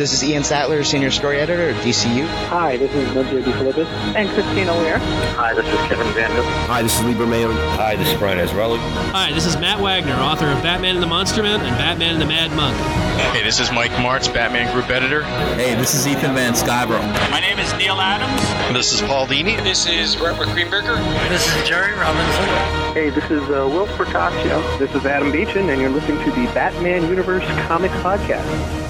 This is Ian Sattler, Senior Story Editor at DCU. Hi, this is Nunzio DeFilippis. And Christina Weir. Hi, this is Kevin Vandal. Hi, this is Libra Mayo. Hi, this is Brian Azzarello. Hi, this is Matt Wagner, author of Batman and the Monster Man and Batman and the Mad Monk. Hey, this is Mike Marts, Batman Group Editor. Hey, this is Ethan Van Sciver. My name is Neal Adams. This is Paul Dini. This is Robert Greenberger. This is Jerry Robinson. Hey, this is uh, Whilce Portacio. This is Adam Beechen, and you're listening to the Batman Universe Comics Podcast.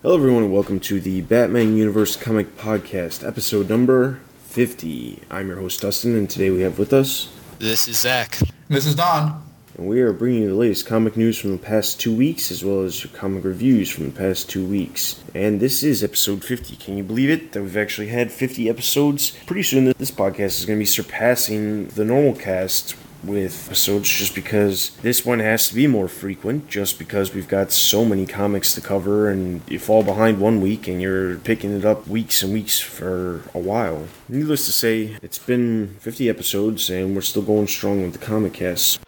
Hello, everyone, and welcome to the Batman Universe Comic Podcast, episode number 50. I'm your host, Dustin, and today we have with us. This is Zach. This is Don. And we are bringing you the latest comic news from the past two weeks, as well as your comic reviews from the past two weeks. And this is episode 50. Can you believe it? That we've actually had 50 episodes? Pretty soon, this podcast is going to be surpassing the normal cast with episodes just because this one has to be more frequent just because we've got so many comics to cover and you fall behind one week and you're picking it up weeks and weeks for a while. Needless to say, it's been 50 episodes and we're still going strong with the comic casts.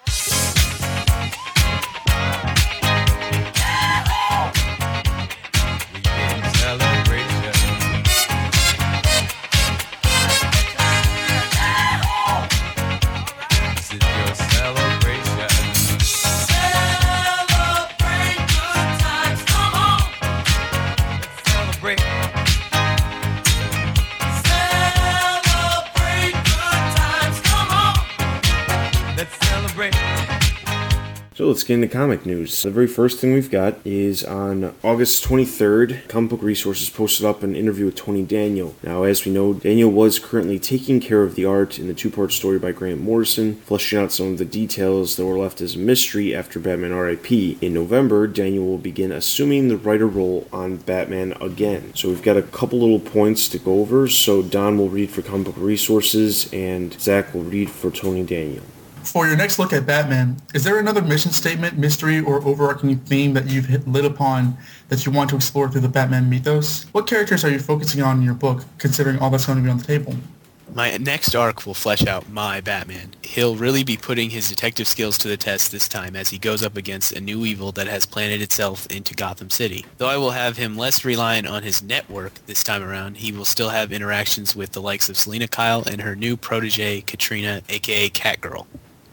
Let's get into comic news. The very first thing we've got is on August 23rd, Comic Book Resources posted up an interview with Tony Daniel. Now, as we know, Daniel was currently taking care of the art in the two part story by Grant Morrison, fleshing out some of the details that were left as a mystery after Batman RIP. In November, Daniel will begin assuming the writer role on Batman again. So we've got a couple little points to go over. So Don will read for Comic Book Resources, and Zach will read for Tony Daniel. For your next look at Batman, is there another mission statement, mystery, or overarching theme that you've hit, lit upon that you want to explore through the Batman mythos? What characters are you focusing on in your book, considering all that's going to be on the table? My next arc will flesh out my Batman. He'll really be putting his detective skills to the test this time as he goes up against a new evil that has planted itself into Gotham City. Though I will have him less reliant on his network this time around, he will still have interactions with the likes of Selina Kyle and her new protege, Katrina, aka Catgirl.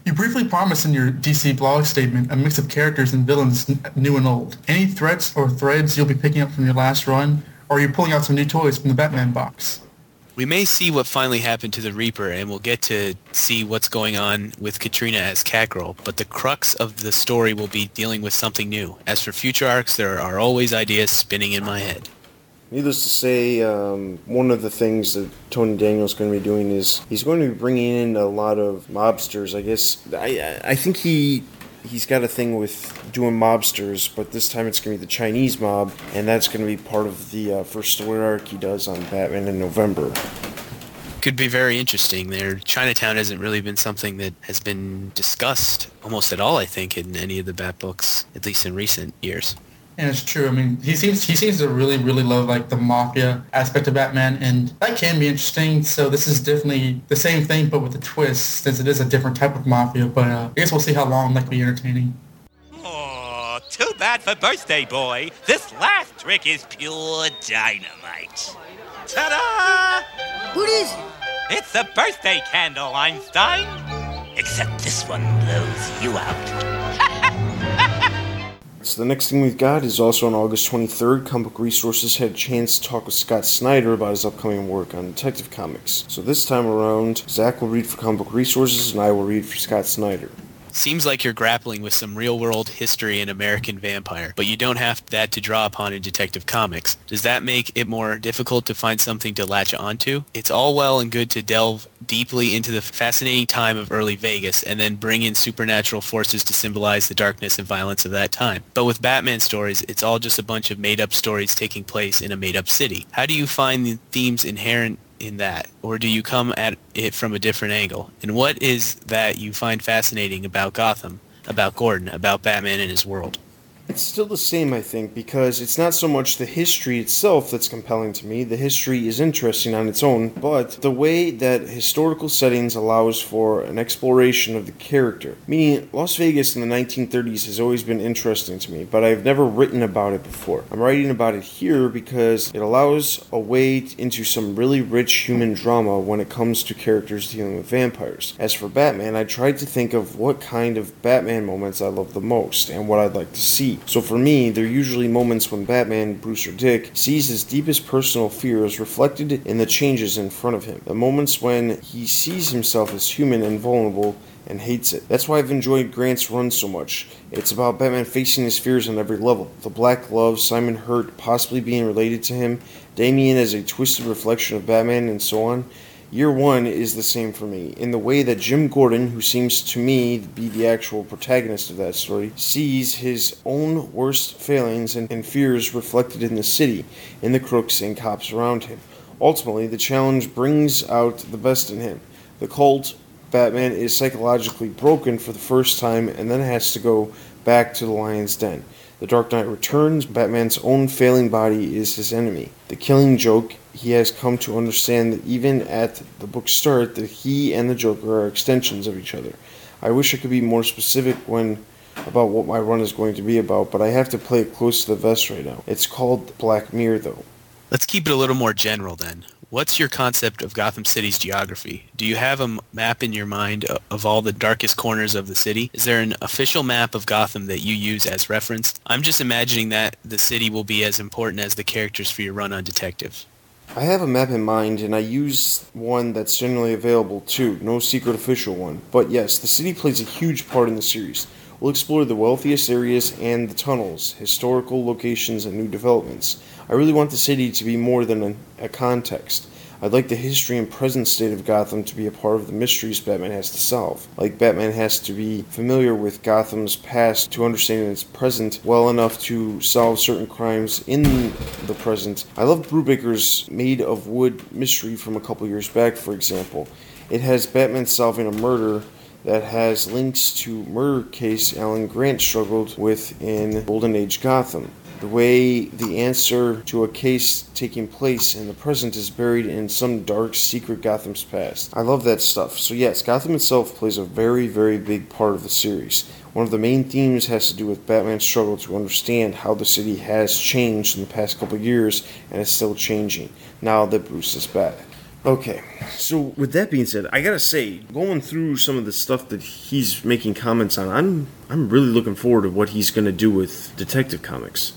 You briefly promised in your DC blog statement a mix of characters and villains new and old. Any threats or threads you'll be picking up from your last run, or are you pulling out some new toys from the Batman box? We may see what finally happened to the Reaper, and we'll get to see what's going on with Katrina as Catgirl, but the crux of the story will be dealing with something new. As for future arcs, there are always ideas spinning in my head. Needless to say, um, one of the things that Tony Daniel's going to be doing is he's going to be bringing in a lot of mobsters. I guess I I think he he's got a thing with doing mobsters, but this time it's going to be the Chinese mob, and that's going to be part of the uh, first story arc he does on Batman in November. Could be very interesting. There, Chinatown hasn't really been something that has been discussed almost at all. I think in any of the Bat books, at least in recent years. And it's true. I mean, he seems he seems to really really love like the mafia aspect of Batman, and that can be interesting. So this is definitely the same thing, but with a twist, since it is a different type of mafia. But uh, I guess we'll see how long that can be entertaining. Oh, too bad for birthday boy. This last trick is pure dynamite. Ta-da! What is it? It's a birthday candle, Einstein. Except this one blows you out. So the next thing we've got is also on August 23rd, Comic Book Resources had a chance to talk with Scott Snyder about his upcoming work on Detective Comics. So this time around, Zach will read for Comic Book Resources and I will read for Scott Snyder. Seems like you're grappling with some real-world history in American Vampire, but you don't have that to draw upon in Detective Comics. Does that make it more difficult to find something to latch onto? It's all well and good to delve deeply into the fascinating time of early Vegas and then bring in supernatural forces to symbolize the darkness and violence of that time. But with Batman stories, it's all just a bunch of made-up stories taking place in a made-up city. How do you find the themes inherent in that, or do you come at it from a different angle? And what is that you find fascinating about Gotham, about Gordon, about Batman and his world? It's still the same, I think, because it's not so much the history itself that's compelling to me. The history is interesting on its own, but the way that historical settings allows for an exploration of the character. Meaning, Las Vegas in the 1930s has always been interesting to me, but I've never written about it before. I'm writing about it here because it allows a way into some really rich human drama when it comes to characters dealing with vampires. As for Batman, I tried to think of what kind of Batman moments I love the most and what I'd like to see. So for me, they're usually moments when Batman, Bruce or Dick, sees his deepest personal fears reflected in the changes in front of him. The moments when he sees himself as human and vulnerable and hates it. That's why I've enjoyed Grant's run so much. It's about Batman facing his fears on every level. The Black Glove, Simon Hurt possibly being related to him, Damian as a twisted reflection of Batman, and so on. Year one is the same for me, in the way that Jim Gordon, who seems to me to be the actual protagonist of that story, sees his own worst failings and, and fears reflected in the city, in the crooks and cops around him. Ultimately, the challenge brings out the best in him. The cult, Batman, is psychologically broken for the first time and then has to go back to the lion's den. The Dark Knight returns, Batman's own failing body is his enemy. The killing joke, he has come to understand that even at the book's start, that he and the Joker are extensions of each other. I wish I could be more specific when about what my run is going to be about, but I have to play it close to the vest right now. It's called Black Mirror, though. Let's keep it a little more general then. What's your concept of Gotham City's geography? Do you have a map in your mind uh, of all the darkest corners of the city? Is there an official map of Gotham that you use as reference? I'm just imagining that the city will be as important as the characters for your run on Detective. I have a map in mind, and I use one that's generally available too. No secret official one. But yes, the city plays a huge part in the series. We'll explore the wealthiest areas and the tunnels, historical locations, and new developments. I really want the city to be more than a, context. I'd like the history and present state of Gotham to be a part of the mysteries Batman has to solve. Like Batman has to be familiar with Gotham's past to understand its present well enough to solve certain crimes in the present. I love Brubaker's Made of Wood mystery from a couple years back, for example. It has Batman solving a murder that has links to murder case Alan Grant struggled with in Golden Age Gotham. The way the answer to a case taking place in the present is buried in some dark secret Gotham's past. I love that stuff. So yes, Gotham itself plays a very, very big part of the series. One of the main themes has to do with Batman's struggle to understand how the city has changed in the past couple years and is still changing now that Bruce is back. Okay, so with that being said, I gotta say, going through some of the stuff that he's making comments on, I'm I'm really looking forward to what he's gonna do with Detective Comics.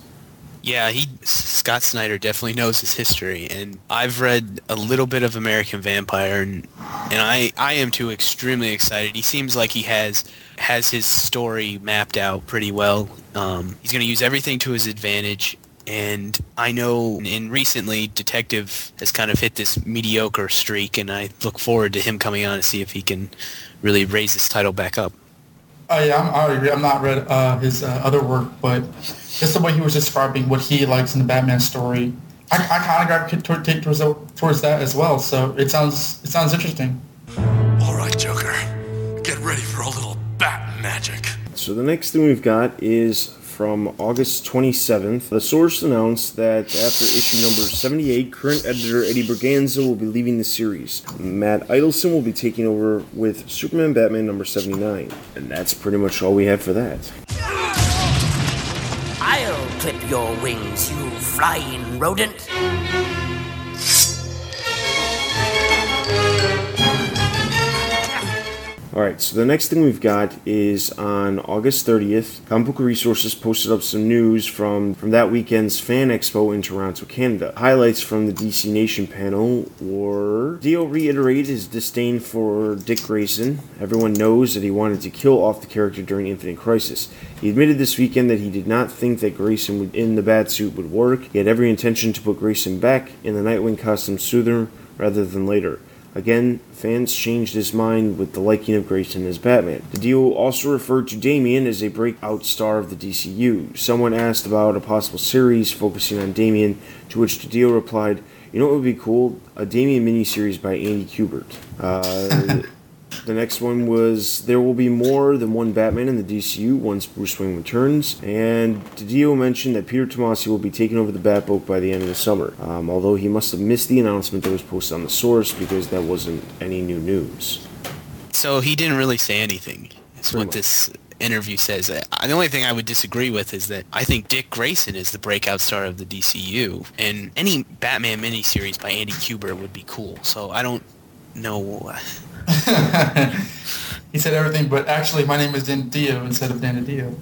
Yeah, he Scott Snyder definitely knows his history, and I've read a little bit of American Vampire, and and I I am too extremely excited. He seems like he has has his story mapped out pretty well. Um, he's going to use everything to his advantage, and I know in recently Detective has kind of hit this mediocre streak, and I look forward to him coming on to see if he can really raise this title back up. Oh yeah, I'm, I agree. I'm not read uh, his uh, other work, but just the way he was describing what he likes in the Batman story, I, I kind of got toward, towards, towards that as well. So it sounds it sounds interesting. All right, Joker, get ready for a little bat magic. So the next thing we've got is from August 27th, the source announced that after issue number 78, current editor Eddie Berganza will be leaving the series. Matt Idelson will be taking over with Superman Batman number 79. And that's pretty much all we have for that. I'll clip your wings, you flying rodent. Alright, so the next thing we've got is on August 30th, Comic Resources posted up some news from, from that weekend's Fan Expo in Toronto, Canada. Highlights from the DC Nation panel were Dio reiterated his disdain for Dick Grayson. Everyone knows that he wanted to kill off the character during Infinite Crisis. He admitted this weekend that he did not think that Grayson would, in the Batsuit would work. He had every intention to put Grayson back in the Nightwing costume sooner rather than later. Again, fans changed his mind with the liking of Grayson as Batman. DiDio also referred to Damian as a breakout star of the DCU. Someone asked about a possible series focusing on Damian, to which Dio replied, You know what would be cool? A Damian miniseries by Andy Kubert. Uh, The next one was there will be more than one Batman in the DCU once Bruce Wayne returns, and DiDio mentioned that Peter Tomasi will be taking over the Batbook by the end of the summer. Um, although he must have missed the announcement that was posted on the source because that wasn't any new news. So he didn't really say anything. Is Pretty what much. this interview says. Uh, The only thing I would disagree with is that I think Dick Grayson is the breakout star of the DCU, and any Batman miniseries by Andy Kubert would be cool. So I don't know. he said everything, but actually, my name is Dan Dio instead of Dan Dio.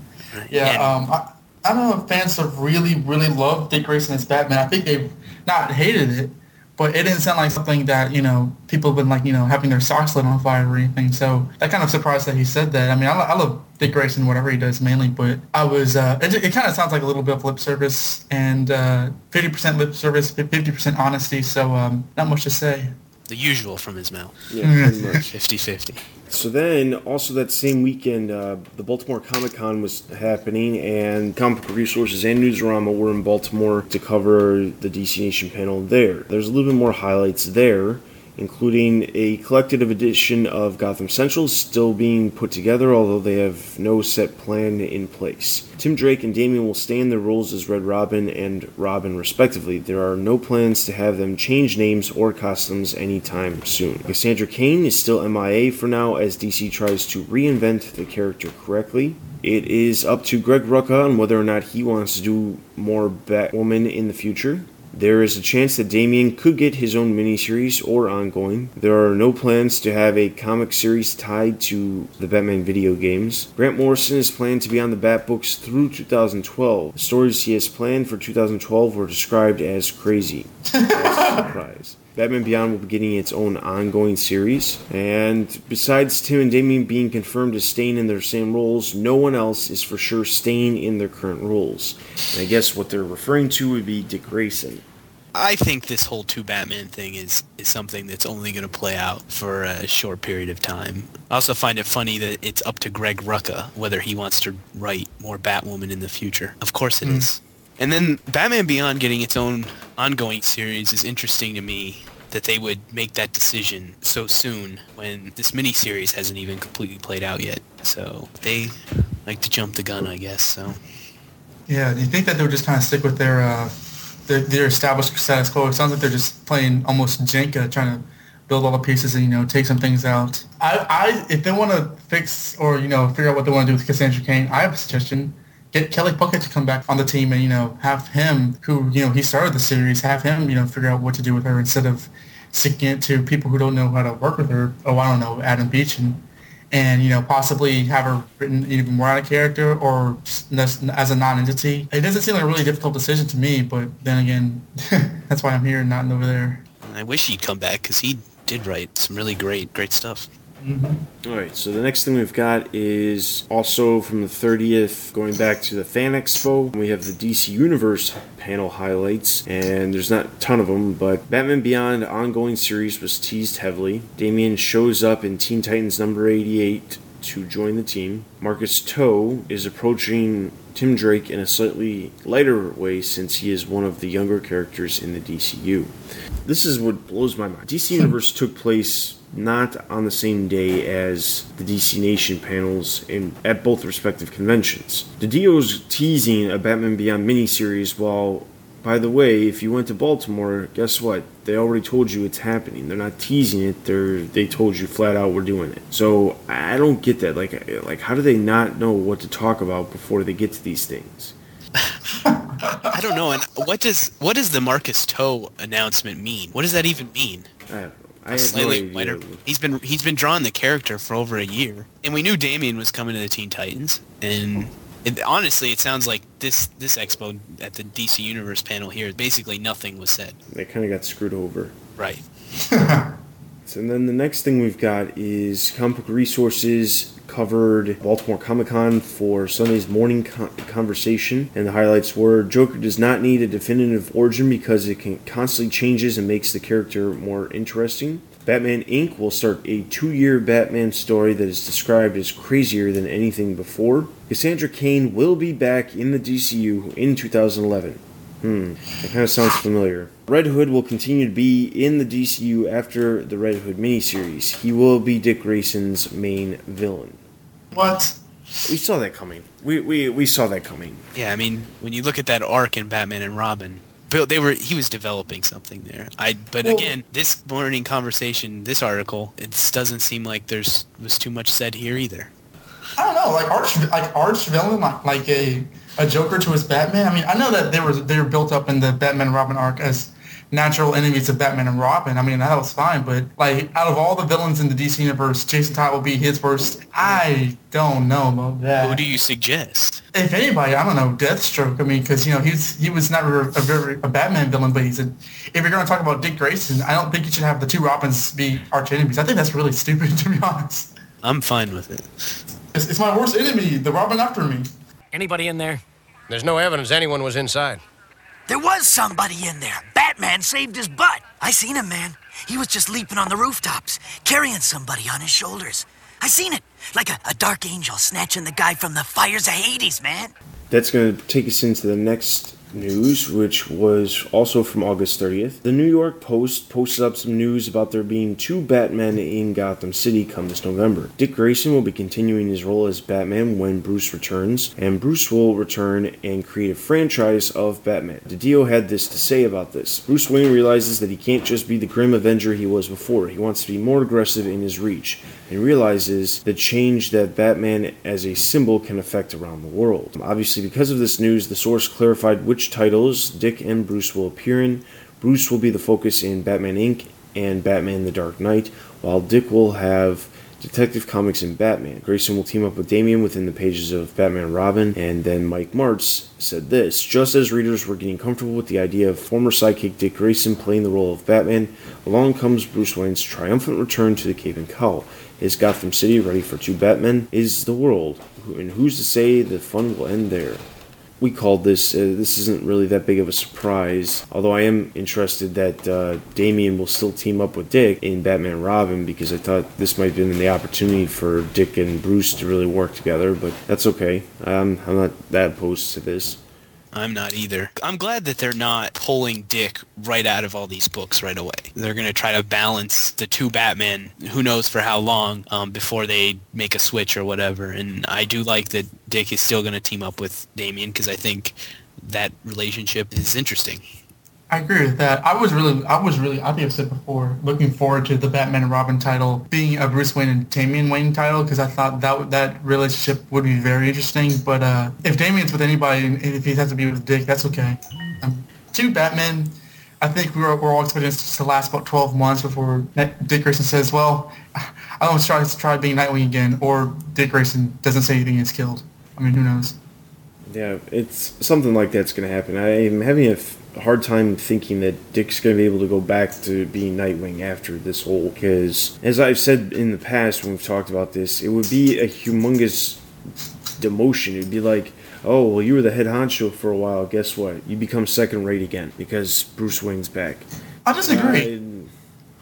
Yeah, And- um, I, I don't know if fans have really, really loved Dick Grayson as Batman. I think they've not hated it, but it didn't sound like something that, you know, people have been like, you know, having their socks lit on fire or anything. So that kind of surprised that he said that. I mean, I, I love Dick Grayson, whatever he does mainly, but I was, uh, it, it kind of sounds like a little bit of lip service and uh, 50% lip service, 50% honesty. So um, not much to say. The usual from his mouth. Yeah, pretty much. 50-50. So then, also that same weekend, uh, the Baltimore Comic Con was happening, and Comic Book Resources and Newsarama were in Baltimore to cover the DC Nation panel there. There's a little bit more highlights there, including a collective edition of Gotham Central still being put together, although they have no set plan in place. Tim Drake and Damian will stay in their roles as Red Robin and Robin, respectively. There are no plans to have them change names or costumes anytime soon. Cassandra Cain is still MIA for now as DC tries to reinvent the character correctly. It is up to Greg Rucka on whether or not he wants to do more Batwoman in the future. There is a chance that Damian could get his own miniseries or ongoing. There are no plans to have a comic series tied to the Batman video games. Grant Morrison is planned to be on the Bat books through 2012. The stories he has planned for 2012 were described as crazy. Surprise. Batman Beyond will be getting its own ongoing series. And besides Tim and Damian being confirmed as staying in their same roles, no one else is for sure staying in their current roles. And I guess what they're referring to would be Dick Grayson. I think this whole two Batman thing is, is something that's only going to play out for a short period of time. I also find it funny that it's up to Greg Rucka whether he wants to write more Batwoman in the future. Of course it hmm. is. And then Batman Beyond getting its own ongoing series is interesting to me that they would make that decision so soon when this miniseries hasn't even completely played out yet. So they like to jump the gun, I guess. So Yeah, do you think that they would just kind of stick with their uh, their, their established status quo? It sounds like they're just playing almost Jenga, trying to build all the pieces and you know take some things out. I, I if they want to fix or you know figure out what they want to do with Cassandra Cain, I have a suggestion. Get Kelley Puckett to come back on the team and you know have him who you know he started the series have him you know figure out what to do with her instead of sticking it to people who don't know how to work with her. Oh, I don't know, Adam Beechen and you know possibly have her written even more out of character or as, a non-entity. It doesn't seem like a really difficult decision to me, but then again, that's why I'm here and not over there. I wish he'd come back because he did write some really great, great stuff. Mm-hmm. All right, so the next thing we've got is also from the 30th, going back to the Fan Expo. We have the DC Universe panel highlights, and there's not a ton of them, but Batman Beyond ongoing series was teased heavily. Damian shows up in Teen Titans number 88 to join the team. Marcus To is approaching Tim Drake in a slightly lighter way since he is one of the younger characters in the DCU. This is what blows my mind. DC Universe took place not on the same day as the DC Nation panels in at both respective conventions. DiDio's teasing a Batman Beyond miniseries while by the way, if you went to Baltimore, guess what? They already told you it's happening. They're not teasing it. They're they told you flat out we're doing it. So I don't get that. Like like how do they not know what to talk about before they get to these things? I don't know. And what does what does the Marcus To announcement mean? What does that even mean? I don't know. I A have no slightly idea. lighter- He's been he's been drawing the character for over a year, and we knew Damian was coming to the Teen Titans. And it, honestly, it sounds like this this expo at the DC Universe panel here, basically nothing was said. They kind of got screwed over. Right. So, and then the next thing we've got is Comic Book Resources covered Baltimore Comic Con for Sunday's morning con- conversation, and the highlights were Joker does not need a definitive origin because it can constantly changes and makes the character more interesting. Batman Inc. will start a two-year Batman story that is described as crazier than anything before. Cassandra Cain will be back in the DCU in 2011. Hmm, that kind of sounds familiar. Red Hood will continue to be in the DCU after the Red Hood miniseries. He will be Dick Grayson's main villain. What? We saw that coming. We, we, we saw that coming. Yeah, I mean, when you look at that arc in Batman and Robin, Bill, they were he was developing something there. I but well, again, this morning conversation, this article, it doesn't seem like there's was too much said here either. I don't know, like arch like arch villain, like like a a Joker to his Batman. I mean, I know that they were they were built up in the Batman Robin arc as natural enemies of Batman and Robin. I mean, that was fine, but like out of all the villains in the DC universe, Jason Todd will be his worst. I don't know about that. Who do you suggest? If anybody, I don't know, Deathstroke. I mean, because you know he's he was never a very a Batman villain, but he's a. If you're going to talk about Dick Grayson, I don't think you should have the two Robins be arch enemies. I think that's really stupid, to be honest. I'm fine with it. It's, it's my worst enemy, the Robin after me. Anybody in there? There's no evidence anyone was inside. There was somebody in there. Batman saved his butt. I seen him, man. He was just leaping on the rooftops, carrying somebody on his shoulders. I seen it. Like a, a dark angel snatching the guy from the fires of Hades, man. That's going to take us into the next news, which was also from August 30th. The New York Post posted up some news about there being two Batmen in Gotham City come this November. Dick Grayson will be continuing his role as Batman when Bruce returns, and Bruce will return and create a franchise of Batman. DiDio had this to say about this. Bruce Wayne realizes that he can't just be the grim Avenger he was before, he wants to be more aggressive in his reach, and realizes the change that Batman as a symbol can affect around the world. Obviously, because of this news, the source clarified which which titles Dick and Bruce will appear in. Bruce will be the focus in Batman Inc. and Batman the Dark Knight, while Dick will have Detective Comics and Batman. Grayson will team up with Damian within the pages of Batman Robin, and then Mike Marts said this Just as readers were getting comfortable with the idea of former sidekick Dick Grayson playing the role of Batman, along comes Bruce Wayne's triumphant return to the Cape and Cowl. Is Gotham City ready for two Batmen? Is the world? And who's to say the fun will end there? We called this. Uh, this isn't really that big of a surprise. Although I am interested that uh, Damian will still team up with Dick in Batman Robin because I thought this might have been the opportunity for Dick and Bruce to really work together. But that's okay. Um, I'm not that opposed to this. I'm not either. I'm glad that they're not pulling Dick right out of all these books right away. They're going to try to balance the two Batmen, who knows for how long, um, before they make a switch or whatever. And I do like that Dick is still going to team up with Damian because I think that relationship is interesting. I agree with that. I was really, I was really, I think I've said before, looking forward to the Batman and Robin title being a Bruce Wayne and Damian Wayne title because I thought that that relationship would be very interesting. But uh, if Damian's with anybody, and if he has to be with Dick, that's okay. Um, two Batman, I think we were, we're all expecting this to last about 12 months before Dick Grayson says, well, I don't try to try being Nightwing again, or Dick Grayson doesn't say anything and is killed. I mean, who knows? Yeah, it's something like that's going to happen. I am having a hard time thinking that Dick's going to be able to go back to being Nightwing after this whole. Because, as I've said in the past when we've talked about this, it would be a humongous demotion. It would be like, oh, well, you were the head honcho for a while. Guess what? You become second rate again because Bruce Wayne's back. I disagree.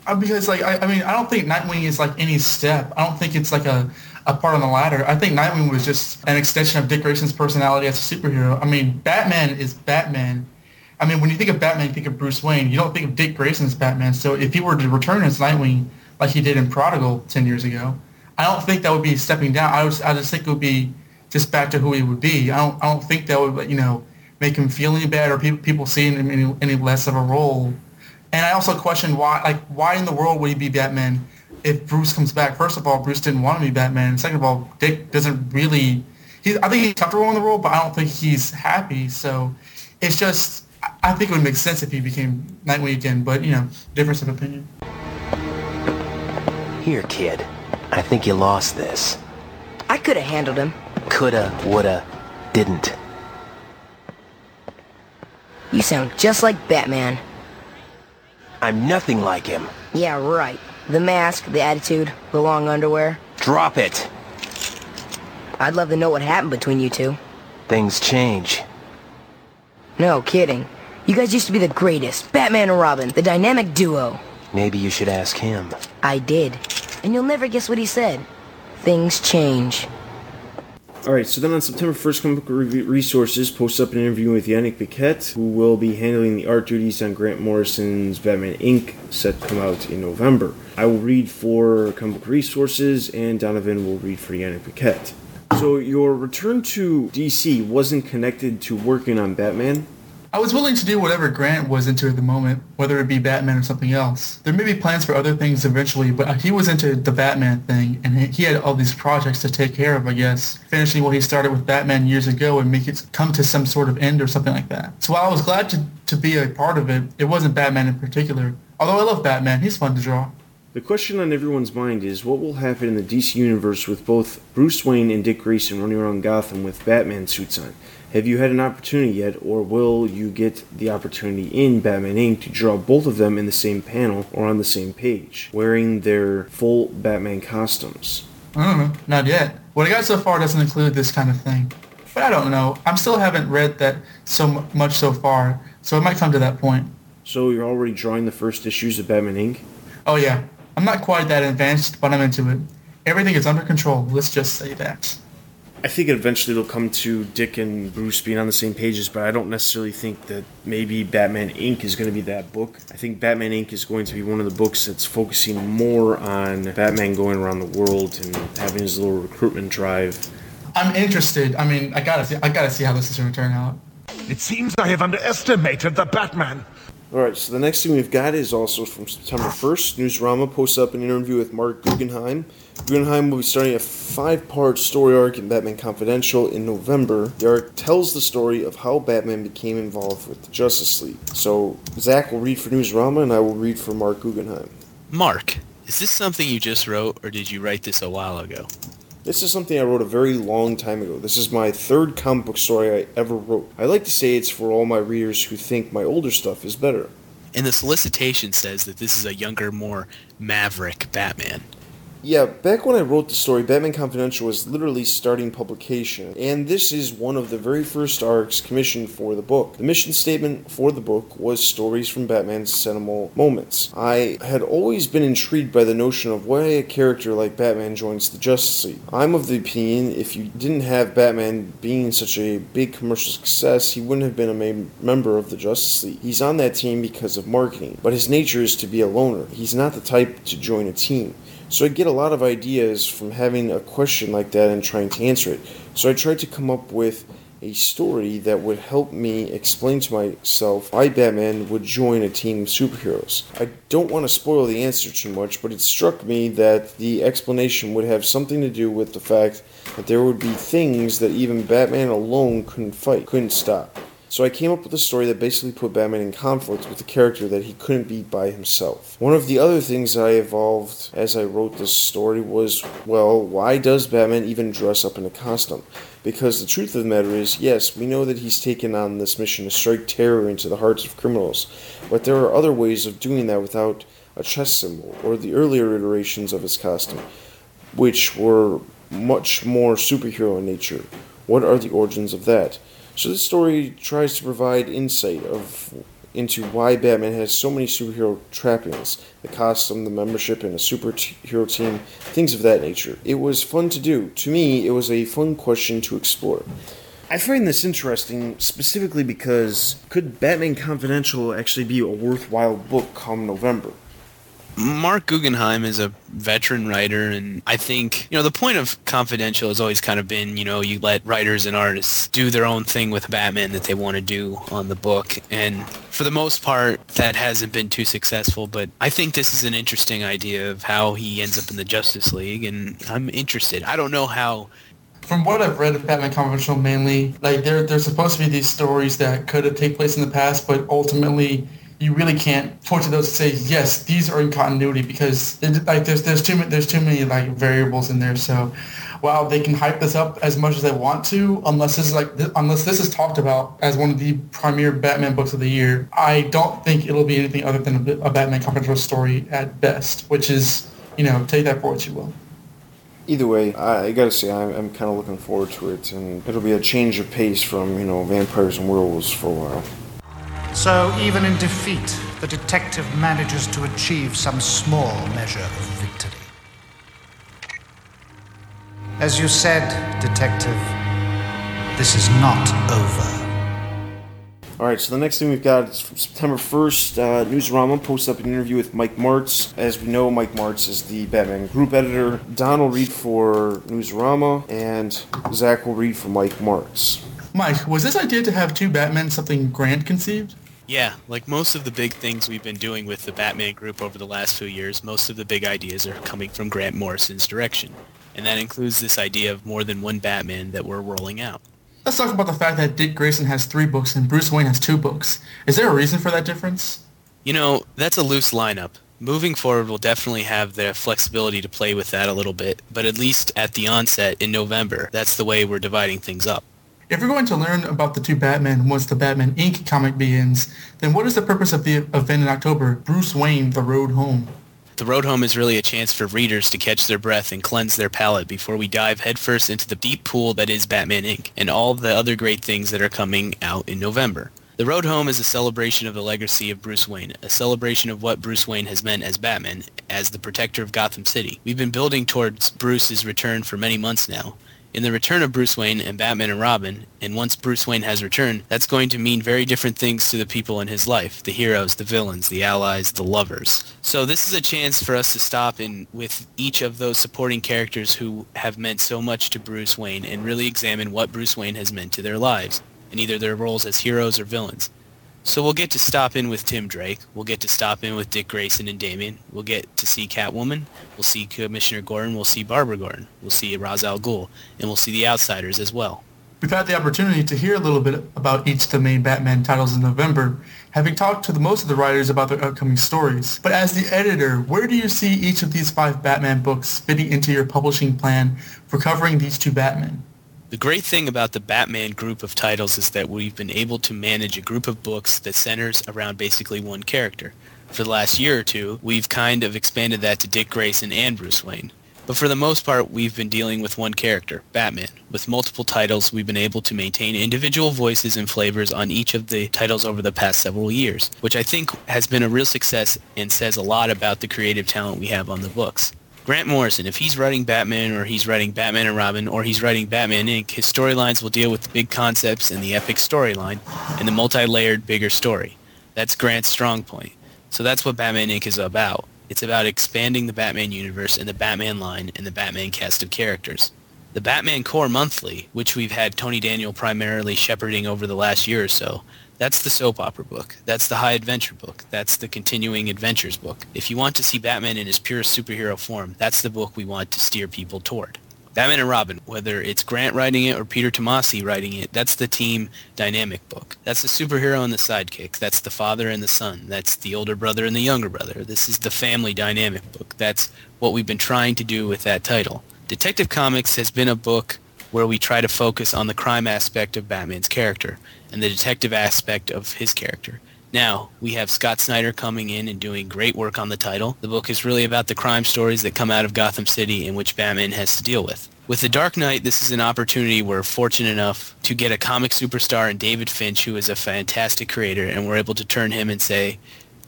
Uh, because, like, I, I mean, I don't think Nightwing is like any step. I don't think it's like a a part on the ladder. I think Nightwing was just an extension of Dick Grayson's personality as a superhero. I mean, Batman is Batman I mean, when you think of Batman, you think of Bruce Wayne. You don't think of Dick Grayson as Batman. So if he were to return as Nightwing like he did in Prodigal 10 years ago, I don't think that would be stepping down. I, I just think it would be just back to who he would be. I don't, I don't think that would, you know, make him feel any bad or people, people seeing him any, any less of a role. And I also question why, like, why in the world would he be Batman if Bruce comes back? First of all, Bruce didn't want to be Batman. Second of all, Dick doesn't really, he, I think he's comfortable in the role, but I don't think he's happy. So it's just, I think it would make sense if he became Nightwing again, but you know, difference of opinion. Here, kid. I think you lost this. I could have handled him. Coulda, woulda, didn't. You sound just like Batman. I'm nothing like him. Yeah, right. The mask, the attitude, the long underwear. Drop it. I'd love to know what happened between you two. Things change. No, kidding. You guys used to be the greatest. Batman and Robin, the dynamic duo. Maybe you should ask him. I did. And you'll never guess what he said. Things change. Alright, so then on September 1st, Comic Book Re- Resources posts up an interview with Yanick Paquette, who will be handling the art duties on Grant Morrison's Batman Inc., set to come out in November. I will read for Comic Book Resources, and Donovan will read for Yanick Paquette. So your return to DC wasn't connected to working on Batman? I was willing to do whatever Grant was into at the moment, whether it be Batman or something else. There may be plans for other things eventually, but uh, he was into the Batman thing, and he had all these projects to take care of, I guess, finishing what he started with Batman years ago and make it come to some sort of end or something like that. So while I was glad to, to be a part of it, it wasn't Batman in particular. Although I love Batman, he's fun to draw. The question on everyone's mind is what will happen in the DC universe with both Bruce Wayne and Dick Grayson running around Gotham with Batman suits on? Have you had an opportunity yet, or will you get the opportunity in Batman Inc. to draw both of them in the same panel or on the same page, wearing their full Batman costumes? I don't know. Not yet. What I got so far doesn't include this kind of thing. But I don't know. I still haven't read that so much so far, so it might come to that point. So you're already drawing the first issues of Batman Inc.? Oh yeah. I'm not quite that advanced, but I'm into it. Everything is under control, let's just say that. I think eventually it'll come to Dick and Bruce being on the same pages, but I don't necessarily think that maybe Batman Inc. is going to be that book. I think Batman Inc. is going to be one of the books that's focusing more on Batman going around the world and having his little recruitment drive. I'm interested. I mean, I gotta see. I gotta see how this is going to turn out. It seems I have underestimated the Batman. Alright, so the next thing we've got is also from September 1st. Newsarama posts up an interview with Marc Guggenheim. Guggenheim will be starting a five part story arc in Batman Confidential in November. The arc tells the story of how Batman became involved with the Justice League. So, Zach will read for Newsarama, and I will read for Marc Guggenheim. Mark, is this something you just wrote, or did you write this a while ago? This is something I wrote a very long time ago. This is my third comic book story I ever wrote. I like to say it's for all my readers who think my older stuff is better. And the solicitation says that this is a younger, more maverick Batman. Yeah, back when I wrote the story, Batman Confidential was literally starting publication, and this is one of the very first arcs commissioned for the book. The mission statement for the book was stories from Batman's seminal moments. I had always been intrigued by the notion of why a character like Batman joins the Justice League. I'm of the opinion if you didn't have Batman being such a big commercial success, he wouldn't have been a main member of the Justice League. He's on that team because of marketing, but his nature is to be a loner. He's not the type to join a team. So I get a lot of ideas from having a question like that and trying to answer it. So I tried to come up with a story that would help me explain to myself why Batman would join a team of superheroes. I don't want to spoil the answer too much, but it struck me that the explanation would have something to do with the fact that there would be things that even Batman alone couldn't fight, couldn't stop. So I came up with a story that basically put Batman in conflict with a character that he couldn't beat by himself. One of the other things that I evolved as I wrote this story was, well, why does Batman even dress up in a costume? Because the truth of the matter is, yes, we know that he's taken on this mission to strike terror into the hearts of criminals, but there are other ways of doing that without a chest symbol or the earlier iterations of his costume, which were much more superhero in nature. What are the origins of that? So this story tries to provide insight of into why Batman has so many superhero trappings the costume, the membership in a superhero team, things of that nature. It was fun to do. To me, it was a fun question to explore. I find this interesting specifically because could Batman Confidential actually be a worthwhile book come November? Marc Guggenheim is a veteran writer, and I think, you know, the point of Confidential has always kind of been, you know, you let writers and artists do their own thing with Batman that they want to do on the book. And for the most part, that hasn't been too successful, but I think this is an interesting idea of how he ends up in the Justice League, and I'm interested. I don't know how from what I've read of Batman Confidential mainly, like there there's supposed to be these stories that could have taken place in the past, but ultimately you really can't point to those and say yes, these are in continuity because like there's there's too many there's too many like variables in there. So while they can hype this up as much as they want to, unless this is like unless this is talked about as one of the premier Batman books of the year, I don't think it'll be anything other than a, a Batman Confidential story at best, which is you know take that for what you will. Either way, I, gotta say I'm, I'm kind of looking forward to it, and it'll be a change of pace from you know vampires and werewolves for a while. So, even in defeat, the detective manages to achieve some small measure of victory. As you said, Detective, this is not over. All right, so the next thing we've got is from September 1st. Uh, Newsarama posted up an interview with Mike Marts. As we know, Mike Marts is the Batman group editor. Don will read for Newsarama, and Zach will read for Mike Marts. Mike, was this idea to have two Batmen something Grant conceived? Yeah, like most of the big things we've been doing with the Batman group over the last few years, most of the big ideas are coming from Grant Morrison's direction. And that includes this idea of more than one Batman that we're rolling out. Let's talk about the fact that Dick Grayson has three books and Bruce Wayne has two books. Is there a reason for that difference? You know, that's a loose lineup. Moving forward, we'll definitely have the flexibility to play with that a little bit, but at least at the onset in November, that's the way we're dividing things up. If we're going to learn about the two Batmen once the Batman Inc. comic begins, then what is the purpose of the event in October, Bruce Wayne, The Road Home? The road home is really a chance for readers to catch their breath and cleanse their palate before we dive headfirst into the deep pool that is Batman Inc. and all the other great things that are coming out in November. The Road Home is a celebration of the legacy of Bruce Wayne, a celebration of what Bruce Wayne has meant as Batman, as the protector of Gotham City. We've been building towards Bruce's return for many months now, in the return of Bruce Wayne and Batman and Robin, and once Bruce Wayne has returned, that's going to mean very different things to the people in his life, the heroes, the villains, the allies, the lovers. So this is a chance for us to stop in with each of those supporting characters who have meant so much to Bruce Wayne and really examine what Bruce Wayne has meant to their lives, and either their roles as heroes or villains. So we'll get to stop in with Tim Drake. We'll get to stop in with Dick Grayson and Damian. We'll get to see Catwoman. We'll see Commissioner Gordon. We'll see Barbara Gordon. We'll see Ra's al Ghul. And we'll see the Outsiders as well. We've had the opportunity to hear a little bit about each of the main Batman titles in November, having talked to the, most of the writers about their upcoming stories. But as the editor, where do you see each of these five Batman books fitting into your publishing plan for covering these two Batmen? The great thing about the Batman group of titles is that we've been able to manage a group of books that centers around basically one character. For the last year or two, we've kind of expanded that to Dick Grayson and Bruce Wayne. But for the most part, we've been dealing with one character, Batman. With multiple titles, we've been able to maintain individual voices and flavors on each of the titles over the past several years, which I think has been a real success and says a lot about the creative talent we have on the books. Grant Morrison, if he's writing Batman or he's writing Batman and Robin or he's writing Batman Inc., his storylines will deal with the big concepts and the epic storyline and the multi-layered bigger story. That's Grant's strong point. So that's what Batman Inc. is about. It's about expanding the Batman universe and the Batman line and the Batman cast of characters. The Batman Core Monthly, which we've had Tony Daniel primarily shepherding over the last year or so, that's the soap opera book. That's the high adventure book. That's the continuing adventures book. If you want to see Batman in his purest superhero form, that's the book we want to steer people toward. Batman and Robin, whether it's Grant writing it or Peter Tomasi writing it, that's the team dynamic book. That's the superhero and the sidekick. That's the father and the son. That's the older brother and the younger brother. This is the family dynamic book. That's what we've been trying to do with that title. Detective Comics has been a book where we try to focus on the crime aspect of Batman's character and the detective aspect of his character. Now, we have Scott Snyder coming in and doing great work on the title. The book is really about the crime stories that come out of Gotham City and which Batman has to deal with. With The Dark Knight, this is an opportunity we're fortunate enough to get a comic superstar in David Finch, who is a fantastic creator, and we're able to turn him and say,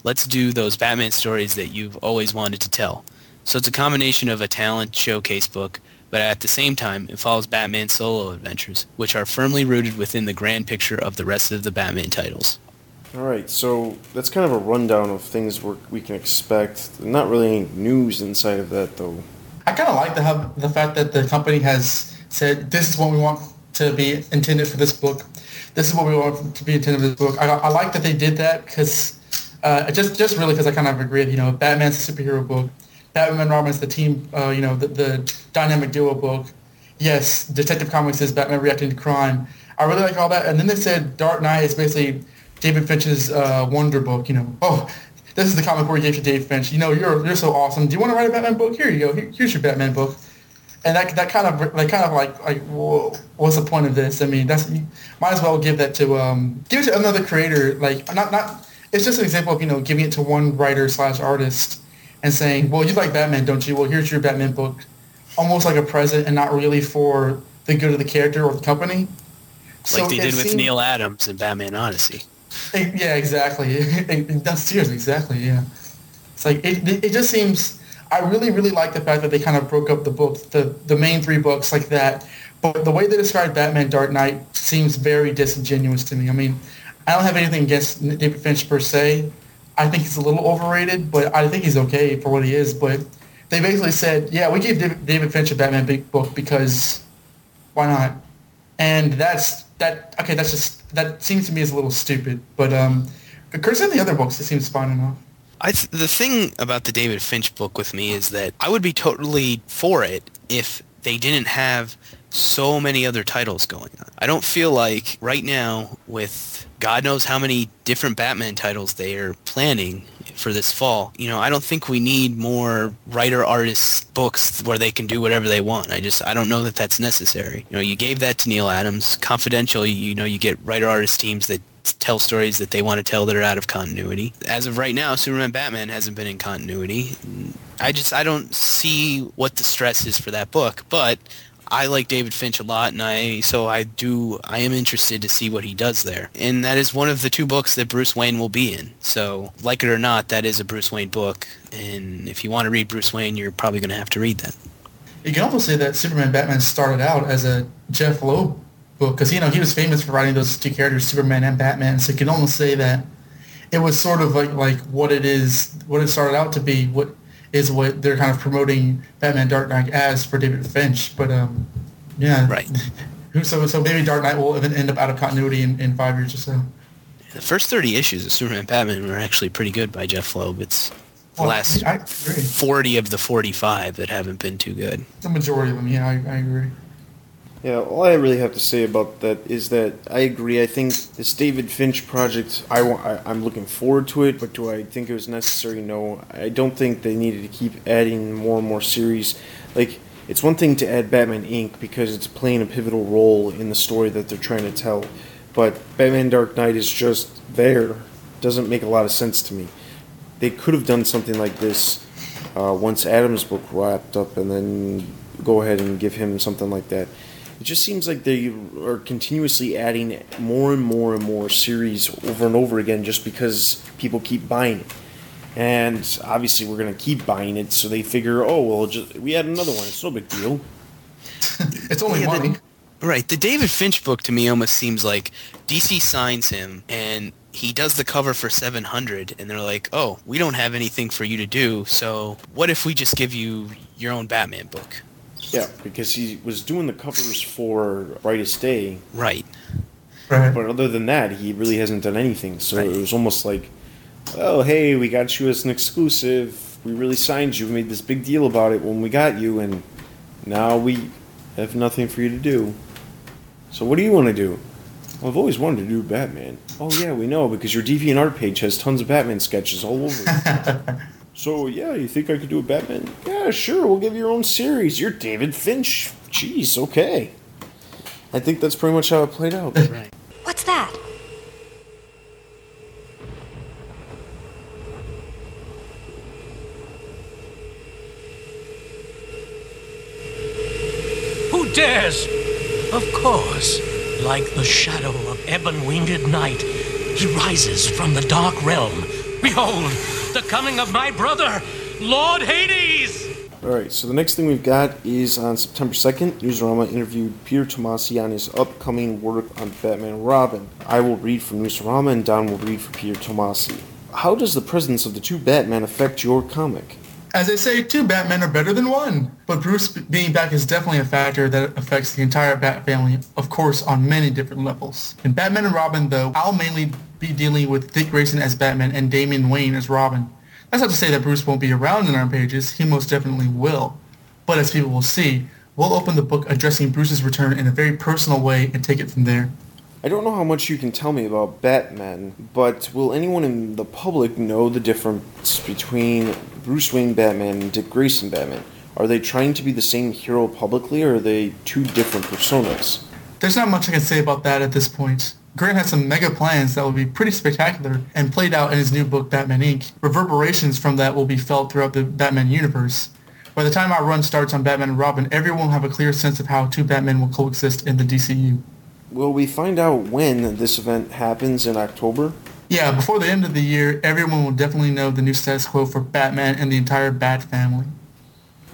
let's do those Batman stories that you've always wanted to tell. So it's a combination of a talent showcase book, but at the same time, it follows Batman's solo adventures, which are firmly rooted within the grand picture of the rest of the Batman titles. All right, so that's kind of a rundown of things we can expect. Not really any news inside of that, though. I kind of like the the fact that the company has said this is what we want to be intended for this book. This is what we want to be intended for this book. I, I like that they did that because uh, just just really because I kind of agree. You know, Batman's a superhero book. Batman and Robin is the team. Uh, you know, the, the dynamic duo book. Yes, Detective Comics is Batman reacting to crime. I really like all that. And then they said Dark Knight is basically David Finch's uh, Wonder Book. You know, oh, this is the comic you gave to Dave Finch. You know, you're you're so awesome. Do you want to write a Batman book? Here you go. Here, here's your Batman book. And that that kind of like kind of like like whoa, what's the point of this? I mean, that's you might as well give that to um give it to another creator. Like not not. It's just an example of you know giving it to one writer slash artist and saying, well, you like Batman, don't you? Well, here's your Batman book, almost like a present and not really for the good of the character or the company. Like so they did with seemed, Neal Adams in Batman Odyssey. Yeah, exactly. That's serious, exactly. Yeah, it's like it. It just seems. I really, really like the fact that they kind of broke up the book, the the main three books like that. But the way they described Batman Dark Knight seems very disingenuous to me. I mean, I don't have anything against David Finch per se. I think he's a little overrated, but I think he's okay for what he is. But they basically said, yeah, we gave David Finch a Batman big book because why not? And that's that. Okay, that's just that seems to me is a little stupid. But um, concerning the other books, it seems fine enough. I th- the thing about the David Finch book with me is that I would be totally for it if they didn't have so many other titles going on. I don't feel like right now with God knows how many different Batman titles they are planning for this fall. You know, I don't think we need more writer artist books where they can do whatever they want. I just I don't know that that's necessary. You know, you gave that to Neal Adams. Confidential, you know, you get writer artist teams that tell stories that they want to tell that are out of continuity. As of right now, Superman Batman hasn't been in continuity. I just I don't see what the stress is for that book, but I like David Finch a lot, and I so I do I am interested to see what he does there. And that is one of the two books that Bruce Wayne will be in. So like it or not, that is a Bruce Wayne book. And if you want to read Bruce Wayne, you're probably going to have to read that. You can also say that Superman Batman started out as a Jeph Loeb book because you know he was famous for writing those two characters, Superman and Batman. So you can almost say that it was sort of like like what it is, what it started out to be. What is what they're kind of promoting Batman Dark Knight as for David Finch. But um, yeah, right. so so maybe Dark Knight will even end up out of continuity in, in five years or so. The first 30 issues of Superman Batman were actually pretty good by Jeph Loeb. It's the well, last 40 of the 45 that haven't been too good. The majority of them, yeah, I, I agree. Yeah, all I really have to say about that is that I agree. I think this David Finch project, I, I, am looking forward to it, but do I think it was necessary? No. I don't think they needed to keep adding more and more series. Like, it's one thing to add Batman Inc. because it's playing a pivotal role in the story that they're trying to tell, but Batman Dark Knight is just there. Doesn't make a lot of sense to me. They could have done something like this uh, once Adams' book wrapped up and then go ahead and give him something like that it just seems like they are continuously adding more and more and more series over and over again just because people keep buying it. And obviously, we're going to keep buying it, so they figure, oh, well, just, we had another one. It's no big deal. it's only yeah, one. The, right. The David Finch book to me almost seems like DC signs him and he does the cover for 700 and they're like, "Oh, we don't have anything for you to do. So, what if we just give you your own Batman book?" Yeah, because he was doing the covers for Brightest Day. Right. Right. But other than that, he really hasn't done anything. So right. it was almost like, oh, hey, we got you as an exclusive. We really signed you. We made this big deal about it when we got you, and now we have nothing for you to do. So what do you want to do? Well, I've always wanted to do Batman. Oh yeah, we know because your DeviantArt page has tons of Batman sketches all over it. So yeah, you think I could do a Batman? Yeah, sure. We'll give you your own series. You're David Finch. Jeez, okay. I think that's pretty much how it played out. right. What's that? Who dares? Of course, like the shadow of ebon-winged night, he rises from the dark realm. Behold, the coming of my brother, Lord Hades! Alright, so the next thing we've got is on September 2nd, Newsarama interviewed Peter Tomasi on his upcoming work on Batman Robin. I will read from Newsarama and Don will read for Peter Tomasi. How does the presence of the two Batman affect your comic? As I say, two Batmen are better than one. But Bruce being back is definitely a factor that affects the entire Bat family, of course, on many different levels. In Batman and Robin, though, I'll mainly be dealing with Dick Grayson as Batman and Damian Wayne as Robin. That's not to say that Bruce won't be around in our pages, he most definitely will. But as people will see, we'll open the book addressing Bruce's return in a very personal way and take it from there. I don't know how much you can tell me about Batman, but will anyone in the public know the difference between Bruce Wayne Batman and Dick Grayson Batman? Are they trying to be the same hero publicly, or are they two different personas? There's not much I can say about that at this point. Grant has some mega plans that will be pretty spectacular and played out in his new book, Batman Inc. Reverberations from that will be felt throughout the Batman universe. By the time our run starts on Batman and Robin, everyone will have a clear sense of how two Batmen will coexist in the DCU. Will we find out when this event happens in October? Yeah, before the end of the year, everyone will definitely know the new status quo for Batman and the entire Bat family.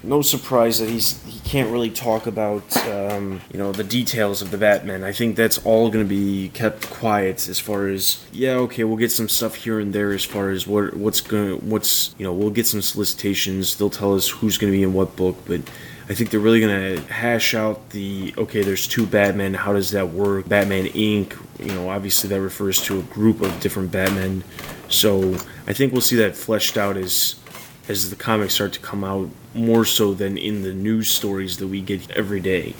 no surprise that he's he can't really talk about um, you know the details of the Batman. I think that's all going to be kept quiet as far as yeah, okay, we'll get some stuff here and there as far as what what's going what's you know we'll get some solicitations. They'll tell us who's going to be in what book, but. I think they're really gonna hash out the okay. There's two Batman. How does that work? Batman Inc. You know, obviously that refers to a group of different Batmen. So I think we'll see that fleshed out as as the comics start to come out more so than in the news stories that we get every day.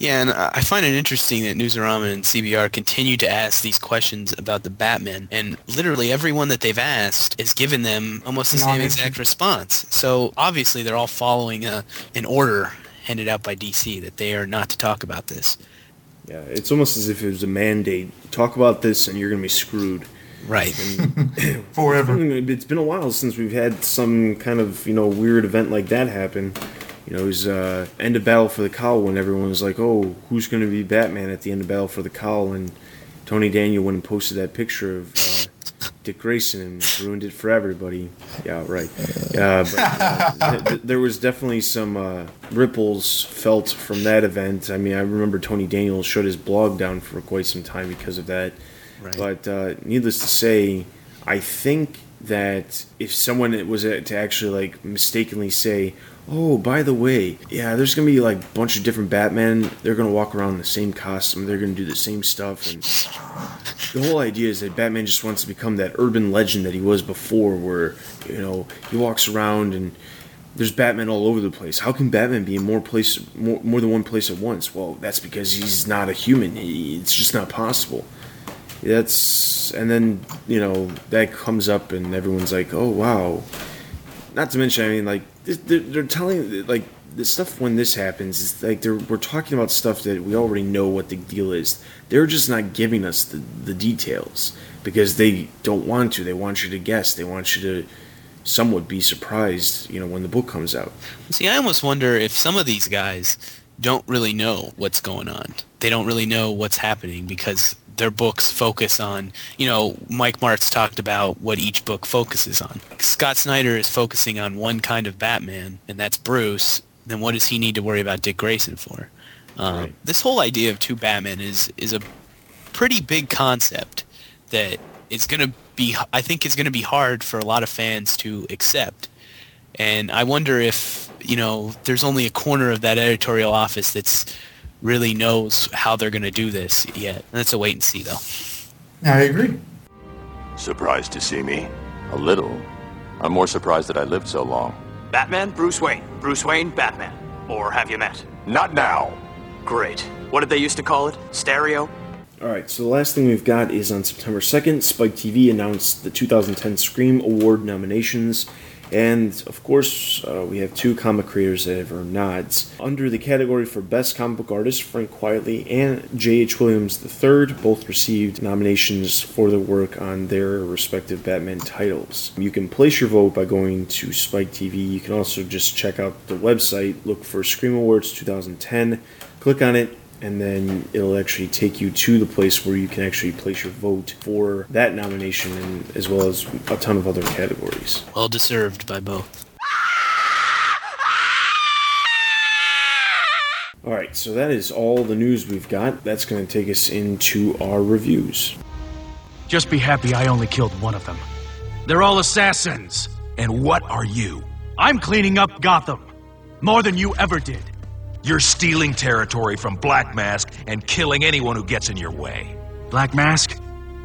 Yeah, and I find it interesting that Newsarama and CBR continue to ask these questions about the Batman, and literally everyone that they've asked has given them almost the same exact response. So obviously they're all following a, an order handed out by DC that they are not to talk about this. Yeah, it's almost as if it was a mandate. Talk about this and you're going to be screwed. Right. Forever. It's been a while since we've had some kind of, you know, weird event like that happen. You know, it was uh, end of Battle for the Cowl when everyone was like, "Oh, who's going to be Batman at the end of Battle for the Cowl?" And Tony Daniel went and posted that picture of uh, Dick Grayson and ruined it for everybody. Yeah, right. But uh, th- th- there was definitely some uh, ripples felt from that event. I mean, I remember Tony Daniel shut his blog down for quite some time because of that. Right. But uh, needless to say, I think that if someone was to actually like mistakenly say, "Oh, by the way, yeah, there's gonna be like a bunch of different Batman. They're gonna walk around in the same costume. They're gonna do the same stuff." And the whole idea is that Batman just wants to become that urban legend that he was before, where you know he walks around and there's Batman all over the place. How can Batman be in more place, more, more than one place at once? Well, that's because he's not a human. He, it's just not possible that's and then you know that comes up and everyone's like oh wow not to mention i mean like they're, they're telling like the stuff when this happens is like they're we're talking about stuff that we already know what the deal is. They're just not giving us the, the details because they don't want to. They want you to guess. They want you to somewhat be surprised you know when the book comes out. See, I almost wonder if some of these guys don't really know what's going on. They don't really know what's happening because their books focus on, you know, Mike Marts talked about what each book focuses on. Scott Snyder is focusing on one kind of Batman, and that's Bruce. Then what does he need to worry about Dick Grayson for? Um, Right. This whole idea of two Batmen is is a pretty big concept that is going to be, I think, is going to be hard for a lot of fans to accept. And I wonder if, you know, there's only a corner of that editorial office that's really knows how they're going to do this yet. That's a wait and see, though. I agree. Surprised to see me? A little. I'm more surprised that I lived so long. Batman, Bruce Wayne. Bruce Wayne, Batman. Or have you met? Not now. Great. What did they used to call it? Stereo? All right, so the last thing we've got is on September 2nd, Spike TV announced the 2010 Scream Award nominations. And of course, uh, we have two comic creators that have earned nods. Under the category for Best Comic Book Artist, Frank Quitely and J.H. Williams III both received nominations for their work on their respective Batman titles. You can place your vote by going to Spike TV. You can also just check out the website, look for Scream Awards 2010, click on it, and then it'll actually take you to the place where you can actually place your vote for that nomination and as well as a ton of other categories. Well deserved by both. All right, so that is all the news we've got. That's going to take us into our reviews. Just be happy I only killed one of them. They're all assassins. And what are you? I'm cleaning up Gotham. More than you ever did. You're stealing territory from Black Mask and killing anyone who gets in your way. Black Mask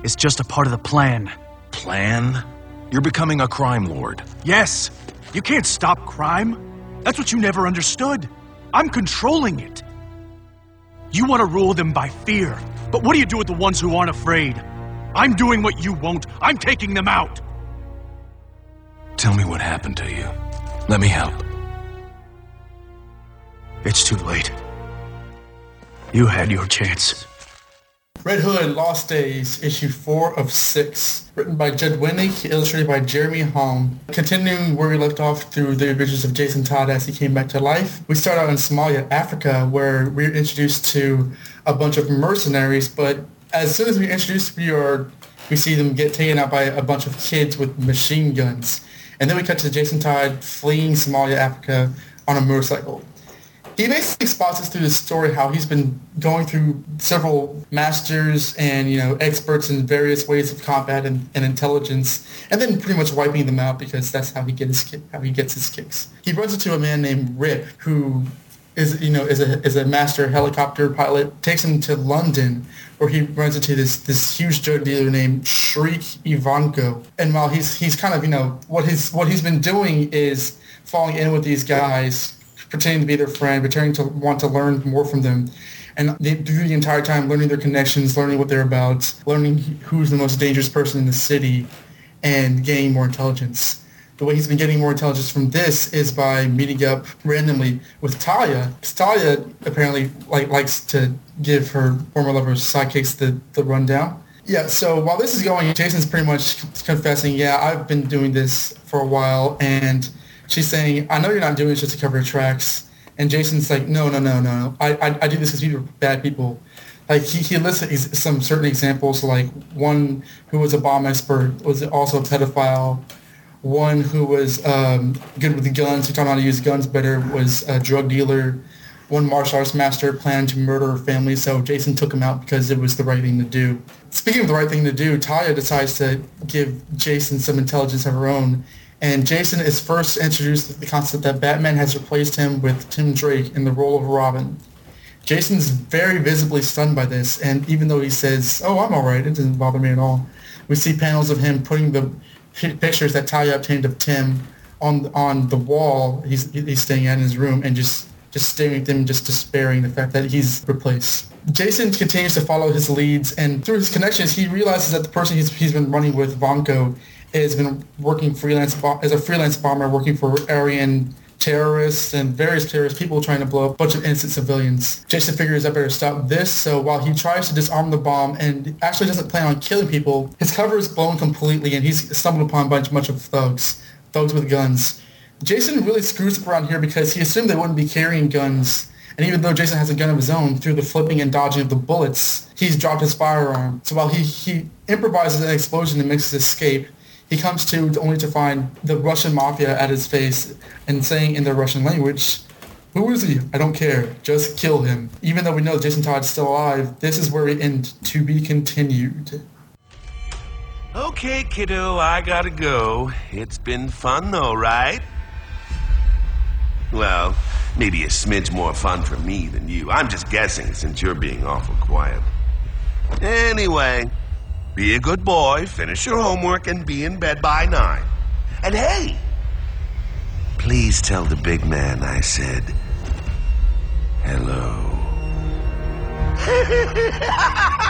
is just a part of the plan. Plan? You're becoming a crime lord. Yes, you can't stop crime. That's what you never understood. I'm controlling it. You want to rule them by fear, but what do you do with the ones who aren't afraid? I'm doing what you won't. I'm taking them out. Tell me what happened to you. Let me help. It's too late. You had your chance. Red Hood Lost Days, issue 4 of 6. Written by Judd Winick, illustrated by Jeremy Haun. Continuing where we left off through the adventures of Jason Todd as he came back to life. We start out in Somalia, Africa, where we're introduced to a bunch of mercenaries, but as soon as we're introduced, we are we see them get taken out by a bunch of kids with machine guns. And then we cut to Jason Todd fleeing Somalia, Africa, on a motorcycle. He basically spots us through the story how he's been going through several masters and you know experts in various ways of combat and, and intelligence, and then pretty much wiping them out because that's how he gets his, how he gets his kicks. He runs into a man named Rip who is you know is a is a master helicopter pilot. Takes him to London where he runs into this this huge drug dealer named Shriek Ivanko. And while he's he's kind of you know what he's what he's been doing is falling in with these guys pretending to be their friend, pretending to want to learn more from them. And they do the entire time learning their connections, learning what they're about, learning who's the most dangerous person in the city, and gaining more intelligence. The way he's been getting more intelligence from this is by meeting up randomly with Talia. Talia apparently like likes to give her former lover's sidekicks the, the rundown. Yeah, so while this is going, Jason's pretty much confessing, yeah, I've been doing this for a while, and she's saying, I know you're not doing this just to cover your tracks. And Jason's like, no, no, no, no. I, I, I do this because people are bad people. Like he, he lists some certain examples, like one who was a bomb expert was also a pedophile. One who was um, good with the guns, who taught how to use guns better, was a drug dealer. One martial arts master planned to murder her family, so Jason took him out because it was the right thing to do. Speaking of the right thing to do, Taya decides to give Jason some intelligence of her own and Jason is first introduced with the concept that Batman has replaced him with Tim Drake in the role of Robin. Jason's very visibly stunned by this, and even though he says, oh, I'm all right, it doesn't bother me at all, we see panels of him putting the pictures that Talia obtained of Tim on on the wall he's, he's staying at in his room and just, just staring at them, just despairing the fact that he's replaced. Jason continues to follow his leads, and through his connections, he realizes that the person he's, he's been running with, Vanko, has been working freelance as a freelance bomber, working for Aryan terrorists and various terrorist people trying to blow up a bunch of innocent civilians. Jason figures I better stop this, so while he tries to disarm the bomb and actually doesn't plan on killing people, his cover is blown completely and he's stumbled upon a bunch, bunch of thugs, thugs with guns. Jason really screws up around here because he assumed they wouldn't be carrying guns. And even though Jason has a gun of his own, through the flipping and dodging of the bullets, he's dropped his firearm. So while he, he improvises an explosion to make his escape, he comes to only to find the Russian mafia at his face and saying in their Russian language, who is he? I don't care. Just kill him. Even though we know Jason Todd's still alive, this is where we end to be continued. Okay, kiddo, I gotta go. It's been fun though, right? Well, maybe a smidge more fun for me than you. I'm just guessing since you're being awful quiet. Anyway, be a good boy, finish your homework, and be in bed by nine. And hey, please tell the big man I said hello.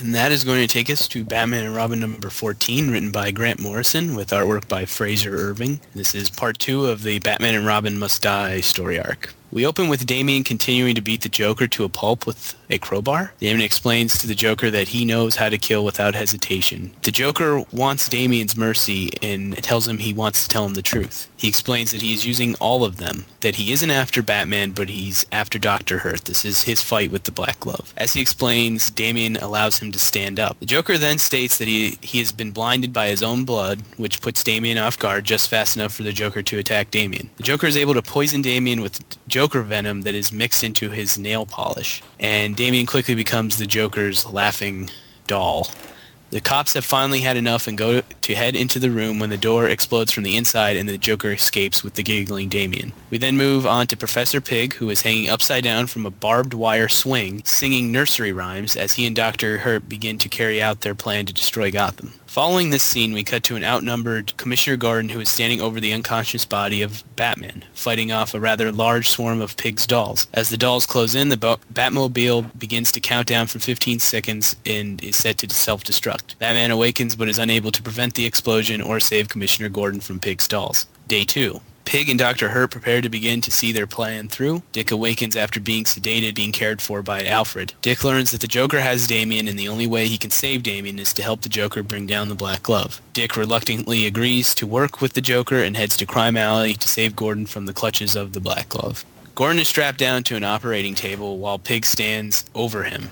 And that is going to take us to Batman and Robin number 14, written by Grant Morrison, with artwork by Frazer Irving. This is part two of the Batman and Robin Must Die story arc. We open with Damian continuing to beat the Joker to a pulp with a crowbar. Damian explains to the Joker that he knows how to kill without hesitation. The Joker wants Damian's mercy and tells him he wants to tell him the truth. He explains that he is using all of them, that he isn't after Batman, but he's after Dr. Hurt. This is his fight with the Black Glove. As he explains, Damian allows him to stand up. The Joker then states that he, he has been blinded by his own blood, which puts Damian off guard just fast enough for the Joker to attack Damian. The Joker is able to poison Damian with Joker venom that is mixed into his nail polish, and Damian quickly becomes the Joker's laughing doll. The cops have finally had enough and go to head into the room when the door explodes from the inside and the Joker escapes with the giggling Damian. We then move on to Professor Pig, who is hanging upside down from a barbed wire swing, singing nursery rhymes as he and Dr. Hurt begin to carry out their plan to destroy Gotham. Following this scene, we cut to an outnumbered Commissioner Gordon who is standing over the unconscious body of Batman, fighting off a rather large swarm of Pig's dolls. As the dolls close in, the Batmobile begins to count down for 15 seconds and is set to self-destruct. Batman awakens but is unable to prevent the explosion or save Commissioner Gordon from Pig's dolls. Day 2. Pig and Dr. Hurt prepare to begin to see their plan through. Dick awakens after being sedated, being cared for by Alfred. Dick learns that the Joker has Damian and the only way he can save Damian is to help the Joker bring down the Black Glove. Dick reluctantly agrees to work with the Joker and heads to Crime Alley to save Gordon from the clutches of the Black Glove. Gordon is strapped down to an operating table while Pig stands over him.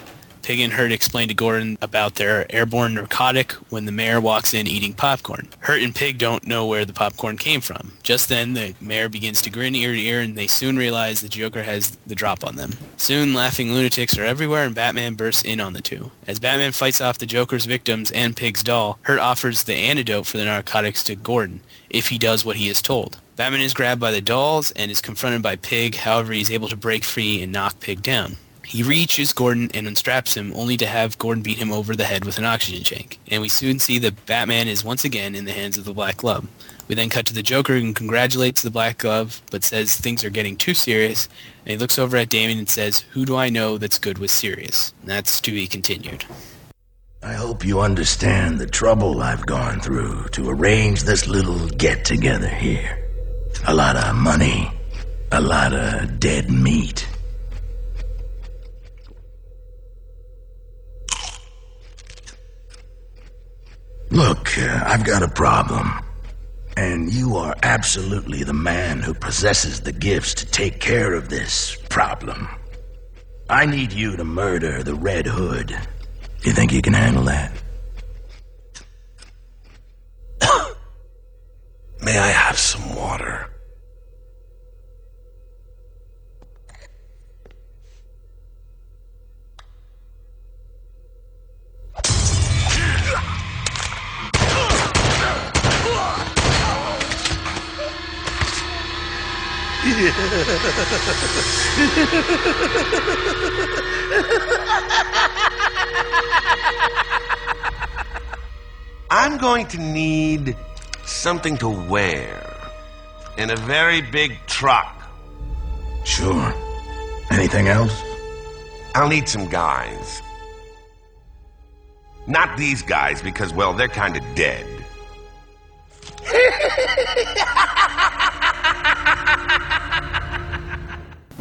Pig and Hurt explain to Gordon about their airborne narcotic when the mayor walks in eating popcorn. Hurt and Pig don't know where the popcorn came from. Just then, the mayor begins to grin ear to ear, and they soon realize the Joker has the drop on them. Soon, laughing lunatics are everywhere, and Batman bursts in on the two. As Batman fights off the Joker's victims and Pig's doll, Hurt offers the antidote for the narcotics to Gordon, if he does what he is told. Batman is grabbed by the dolls and is confronted by Pig, however he is able to break free and knock Pig down. He reaches Gordon and unstraps him, only to have Gordon beat him over the head with an oxygen tank. And we soon see that Batman is once again in the hands of the Black Glove. We then cut to the Joker and congratulates the Black Glove, but says things are getting too serious. And he looks over at Damian and says, who do I know that's good with serious? And that's to be continued. I hope you understand the trouble I've gone through to arrange this little get-together here. A lot of money, a lot of dead meat. Look, uh, I've got a problem. And you are absolutely the man who possesses the gifts to take care of this problem. I need you to murder the Red Hood. Do you think you can handle that? May I have some water? I'm going to need something to wear in a very big truck. Sure. Anything else? I'll need some guys. Not these guys, because, well, they're kind of dead. ha ha ha ha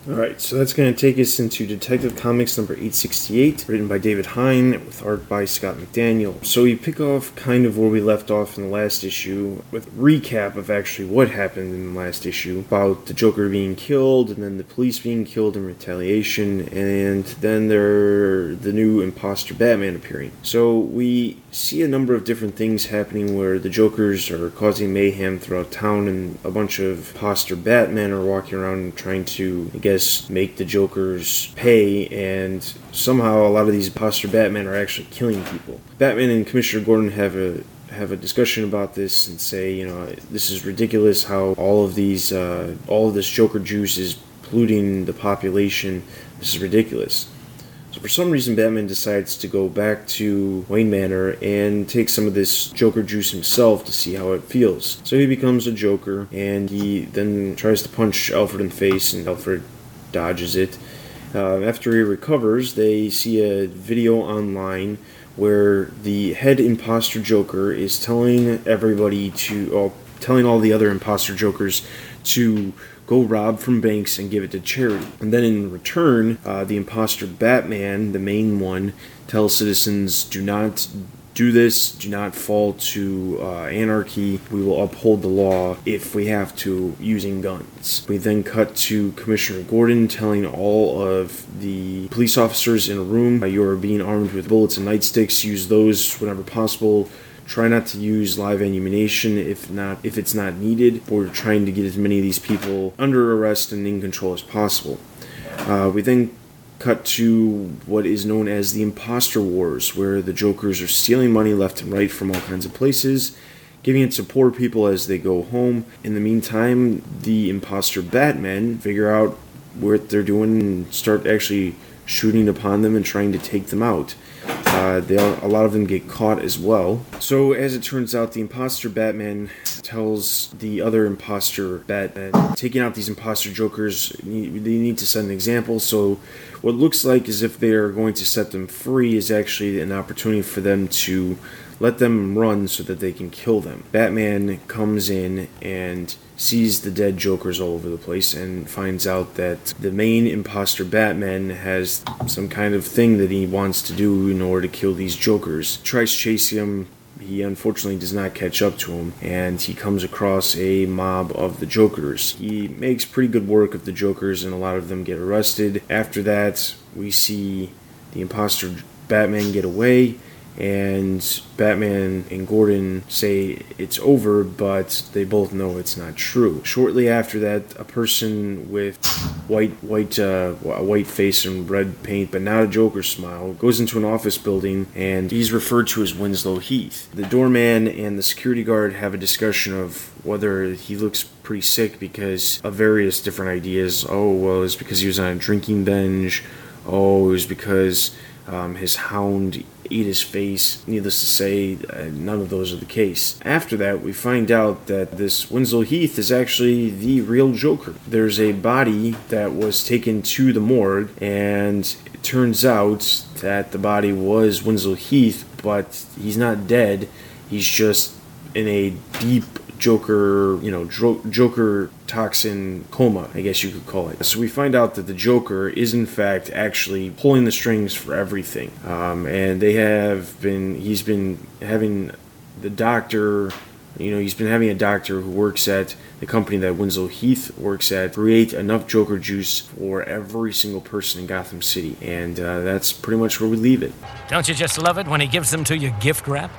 Alright, so that's going to take us into Detective Comics number 868, written by David Hine, with art by Scott McDaniel. So we pick off kind of where we left off in the last issue, with a recap of actually what happened in the last issue, about the Joker being killed, and then the police being killed in retaliation, and then there the new imposter Batman appearing. So we see a number of different things happening where the Jokers are causing mayhem throughout town, and a bunch of imposter Batman are walking around trying to, I guess, make the Jokers pay, and somehow a lot of these imposter Batman are actually killing people. Batman and Commissioner Gordon have a have a discussion about this and say, you know, this is ridiculous how all of these, uh, all of this Joker juice is polluting the population. This is ridiculous. So for some reason, Batman decides to go back to Wayne Manor and take some of this Joker juice himself to see how it feels. So he becomes a Joker, and he then tries to punch Alfred in the face, and Alfred dodges it. Uh, after he recovers, they see a video online where the head imposter Joker is telling everybody to, uh, telling all the other imposter Jokers to go rob from banks and give it to charity. And then in return, uh, the imposter Batman, the main one, tells citizens do not do this, do not fall to uh, anarchy. We will uphold the law if we have to, using guns. We then cut to Commissioner Gordon telling all of the police officers in a room, you are being armed with bullets and nightsticks, use those whenever possible. Try not to use live ammunition if not if it's not needed. We're trying to get as many of these people under arrest and in control as possible. Uh, we then cut to what is known as the Imposter Wars, where the Jokers are stealing money left and right from all kinds of places, giving it to poor people as they go home. In the meantime, the Imposter Batman figure out what they're doing and start actually shooting upon them and trying to take them out. Uh, they all, a lot of them get caught as well. So as it turns out, the imposter Batman tells the other imposter Batman, taking out these imposter Jokers, they need to set an example. So what looks like as if they are going to set them free is actually an opportunity for them to let them run so that they can kill them. Batman comes in and sees the dead Jokers all over the place and finds out that the main imposter Batman has some kind of thing that he wants to do in order to kill these Jokers. Tries chasing him. He unfortunately does not catch up to him, and he comes across a mob of the Jokers. He makes pretty good work of the Jokers, and a lot of them get arrested. After that, we see the imposter Batman get away, and Batman and Gordon say it's over, but they both know it's not true. Shortly after that, a person with white white uh, a white face and red paint, but not a Joker smile, goes into an office building, and he's referred to as Winslow Heath. The doorman and the security guard have a discussion of whether he looks pretty sick because of various different ideas. Oh, well, it's because he was on a drinking binge. Oh, it was because um, his hound ate his face. Needless to say, uh, none of those are the case. After that, we find out that this Winslow Heath is actually the real Joker. There's a body that was taken to the morgue, and it turns out that the body was Winslow Heath, but he's not dead. He's just in a deep Joker, you know, Joker toxin coma, I guess you could call it. So we find out that the Joker is in fact actually pulling the strings for everything, um, and they have been. He's been having the doctor. You know, he's been having a doctor who works at the company that Winslow Heath works at create enough Joker juice for every single person in Gotham City, and uh, that's pretty much where we leave it. Don't you just love it when he gives them to you gift wrap?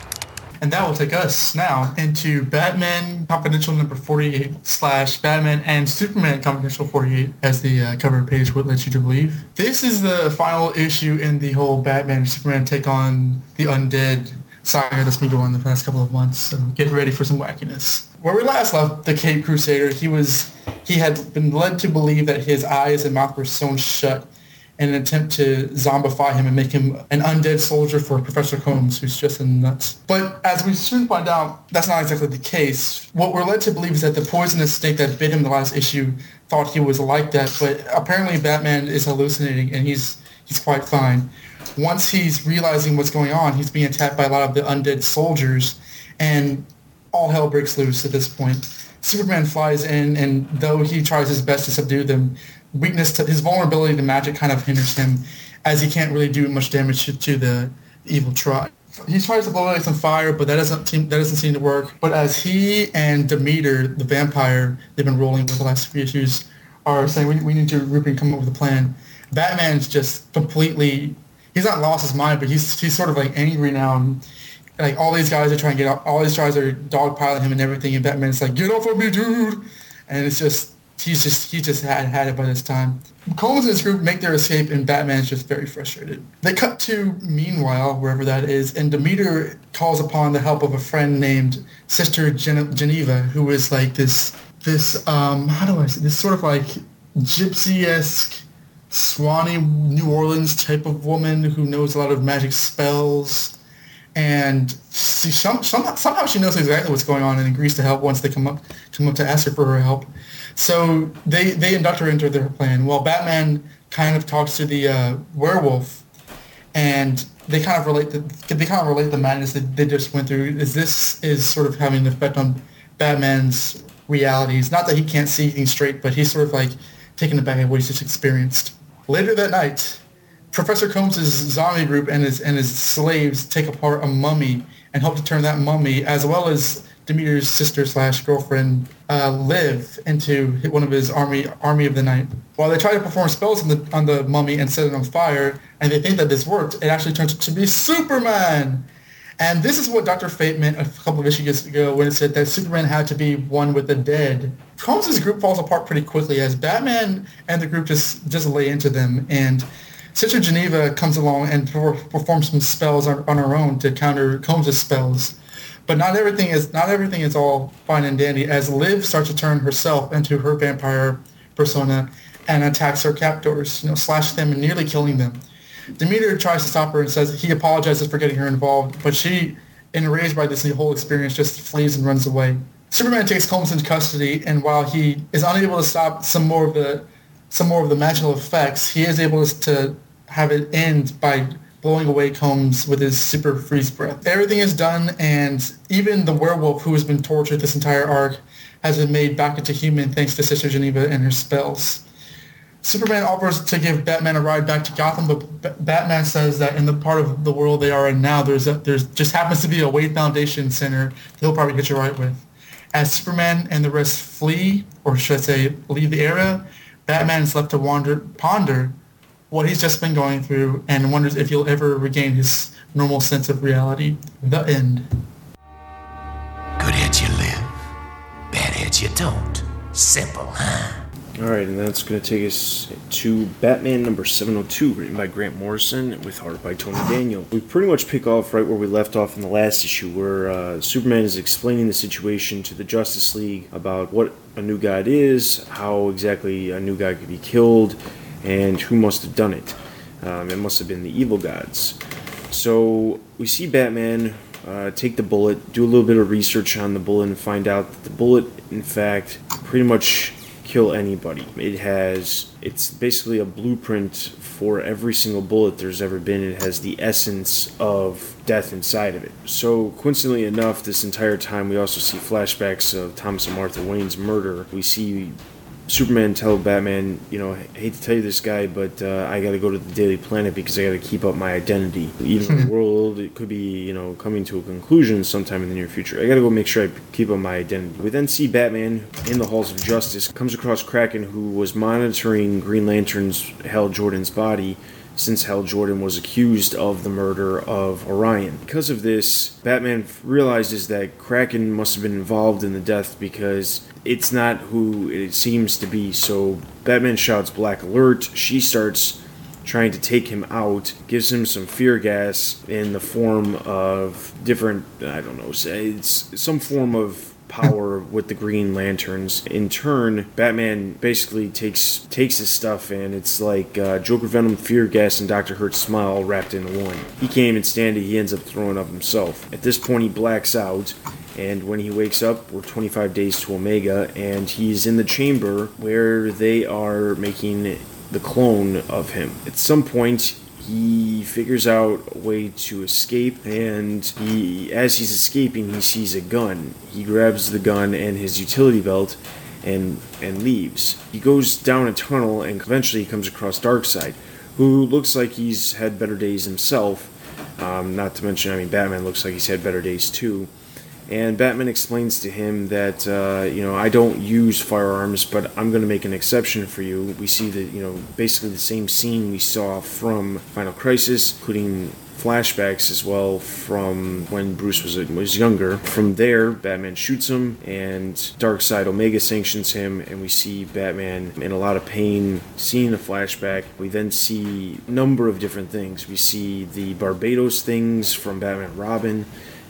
And that will take us now into Batman Confidential number 48 slash Batman and Superman Confidential 48 as the uh, cover page would let you to believe. This is the final issue in the whole Batman and Superman take on the undead saga that's been going on the past couple of months. So get ready for some wackiness. Where we last left the Cape Crusader, he was he had been led to believe that his eyes and mouth were sewn shut in an attempt to zombify him and make him an undead soldier for Professor Combs, who's just a nuts. But as we soon find out, that's not exactly the case. What we're led to believe is that the poisonous snake that bit him the last issue thought he was like that, but apparently Batman is hallucinating and he's he's quite fine. Once he's realizing what's going on, he's being attacked by a lot of the undead soldiers, and all hell breaks loose at this point. Superman flies in, and though he tries his best to subdue them, weakness to his vulnerability to magic kind of hinders him, as he can't really do much damage to, to the evil tribe. He tries to blow away some fire, but that doesn't seem that doesn't seem to work. But as he and Demeter, the vampire they've been rolling with the last few issues, are saying we, we need to Rupin come up with a plan, Batman's just completely he's not lost his mind, but he's he's sort of like angry now. And, like all these guys are trying to get out, all these guys are dogpiling him and everything, and Batman's like, "Get off of me, dude!" And it's just he's just he just had had it by this time. Combs and his group make their escape, and Batman is just very frustrated. They cut to meanwhile wherever that is, and Demeter calls upon the help of a friend named Sister Gen- Geneva, who is like this this um how do I say this sort of like gypsy esque. Swanee, New Orleans type of woman who knows a lot of magic spells, and she, some, somehow, somehow she knows exactly what's going on and agrees to help once they come up come up to ask her for her help. So they, they induct her into their plan. While Batman kind of talks to the uh, werewolf, and they kind of relate the they kind of relate the madness that they just went through. Is this is sort of having an effect on Batman's realities? Not that he can't see things straight, but he's sort of like taken aback at what he's just experienced. Later that night, Professor Combs' zombie group and his and his slaves take apart a mummy and help to turn that mummy, as well as Demeter's sister slash girlfriend, uh, Liv, into one of his army army of the night. While they try to perform spells on the on the mummy and set it on fire, and they think that this worked, it actually turns out to be Superman. And this is what Dr. Fate meant a couple of issues ago when it said that Superman had to be one with the dead. Combs' group falls apart pretty quickly as Batman and the group just, just lay into them. And Sister Geneva comes along and performs some spells on, on her own to counter Combs' spells. But not everything is not everything is all fine and dandy as Liv starts to turn herself into her vampire persona and attacks her captors, you know, slash them and nearly killing them. Demeter tries to stop her and says he apologizes for getting her involved, but she, enraged by this whole experience, just flees and runs away. Superman takes Combs into custody, and while he is unable to stop some more of the some more of the magical effects, he is able to have it end by blowing away Combs with his super freeze breath. Everything is done, and even the werewolf who has been tortured this entire arc has been made back into human thanks to Sister Geneva and her spells. Superman offers to give Batman a ride back to Gotham, but B- Batman says that in the part of the world they are in now, there's a, there's just happens to be a Wayne Foundation center he'll probably get you right with. As Superman and the rest flee, or should I say, leave the area, Batman is left to wander, ponder what he's just been going through and wonders if he'll ever regain his normal sense of reality. The end. Good heads you live, bad heads you don't. Simple, huh? Alright, and that's going to take us to Batman number 702, written by Grant Morrison, with art by Tony Daniel. We pretty much pick off right where we left off in the last issue, where uh, Superman is explaining the situation to the Justice League about what a new god is, how exactly a new god could be killed, and who must have done it. Um, it must have been the evil gods. So we see Batman uh, take the bullet, do a little bit of research on the bullet, and find out that the bullet, in fact, pretty much kill anybody. It has it's basically a blueprint for every single bullet there's ever been. It has the essence of death inside of it. So coincidentally enough, this entire time we also see flashbacks of Thomas and Martha Wayne's murder. We see Superman tell Batman, you know, I hate to tell you this guy, but uh, I got to go to the Daily Planet because I got to keep up my identity. Even the world it could be, you know, coming to a conclusion sometime in the near future. I got to go make sure I keep up my identity. We then see Batman in the halls of justice comes across Kraken, who was monitoring Green Lantern's Hal Jordan's body since Hal Jordan was accused of the murder of Orion. Because of this, Batman realizes that Kraken must have been involved in the death because it's not who it seems to be. So Batman shouts Black Alert. She starts trying to take him out, gives him some fear gas in the form of different, I don't know, it's some form of power with the Green Lanterns. In turn, Batman basically takes takes his stuff and it's like uh, Joker Venom, Fear Gas, and Doctor Hurt's smile all wrapped into one. He can't even stand it. He ends up throwing up himself. At this point, he blacks out. And when he wakes up, we're 25 days to Omega, and he's in the chamber where they are making the clone of him. At some point, he figures out a way to escape and he as he's escaping he sees a gun. He grabs the gun and his utility belt and and leaves. He goes down a tunnel and eventually he comes across darkseid who looks like he's had better days himself. Um, not to mention i mean batman looks like he's had better days too and Batman explains to him that uh, you know I don't use firearms, but I'm going to make an exception for you. We see the you know basically the same scene we saw from Final Crisis, including flashbacks as well from when Bruce was was younger. From there, Batman shoots him, and Darkseid Omega sanctions him, and we see Batman in a lot of pain, seeing the flashback. We then see a number of different things. We see the Barbatos things from Batman Robin.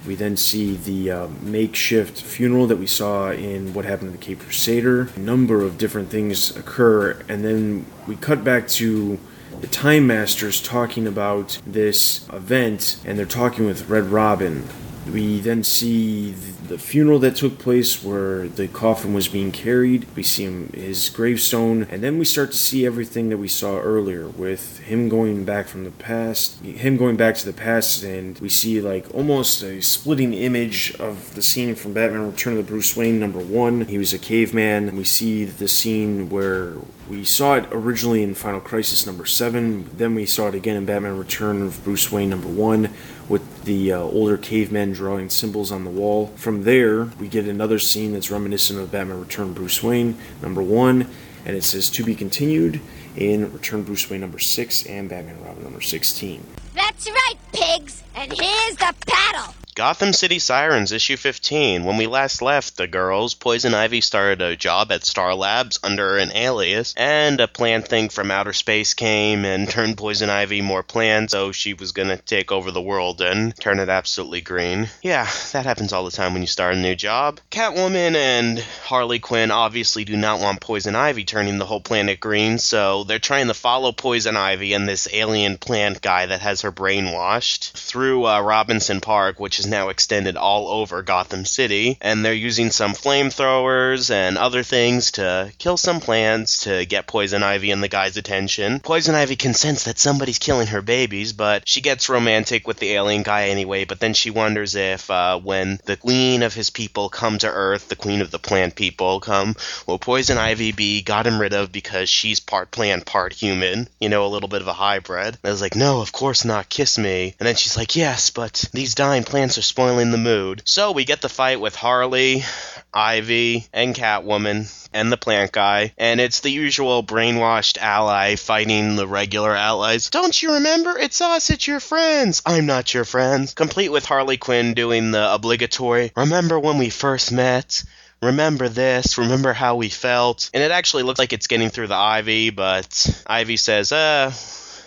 We then see the uh, makeshift funeral that we saw in What Happened to the Cape Crusader. A number of different things occur, and then we cut back to the Time Masters talking about this event, and they're talking with Red Robin. We then see the funeral that took place where the coffin was being carried. We see him, his gravestone, and then we start to see everything that we saw earlier with him going back from the past, him going back to the past, and we see like almost a splitting image of the scene from Batman Return of the Bruce Wayne number one. He was a caveman. We see the scene where we saw it originally in Final Crisis number seven, then we saw it again in Batman Return of Bruce Wayne number one with the uh, older cavemen drawing symbols on the wall. From there, we get another scene that's reminiscent of Batman Return Bruce Wayne number one, and it says to be continued in Return Bruce Wayne number six and Batman Robin number 16. That's right, pigs! And here's the paddle! Gotham City Sirens, issue 15. When we last left the girls, Poison Ivy started a job at Star Labs under an alias, and a plant thing from outer space came and turned Poison Ivy more planned, so she was gonna take over the world and turn it absolutely green. Yeah, that happens all the time when you start a new job. Catwoman and Harley Quinn obviously do not want Poison Ivy turning the whole planet green, so they're trying to follow Poison Ivy and this alien plant guy that has her brainwashed through uh, Robinson Park, which is now extended all over Gotham City, and they're using some flamethrowers and other things to kill some plants to get Poison Ivy and the guy's attention. Poison Ivy consents that somebody's killing her babies, but she gets romantic with the alien guy anyway, but then she wonders if uh, when the queen of his people come to Earth, the queen of the plant people come, will Poison Ivy be gotten rid of because she's part plant, part human? You know, a little bit of a hybrid. I was like, no, of course not, kiss me. And then she's like, yes, but these dying plants are spoiling the mood. So we get the fight with Harley. Ivy and Catwoman and the plant guy, and it's the usual brainwashed ally fighting the regular allies. Don't you remember? It's us, it's your friends. I'm not your friends. Complete with Harley Quinn doing the obligatory, remember when we first met? Remember this, remember how we felt. And it actually looks like it's getting through the Ivy, but Ivy says, uh,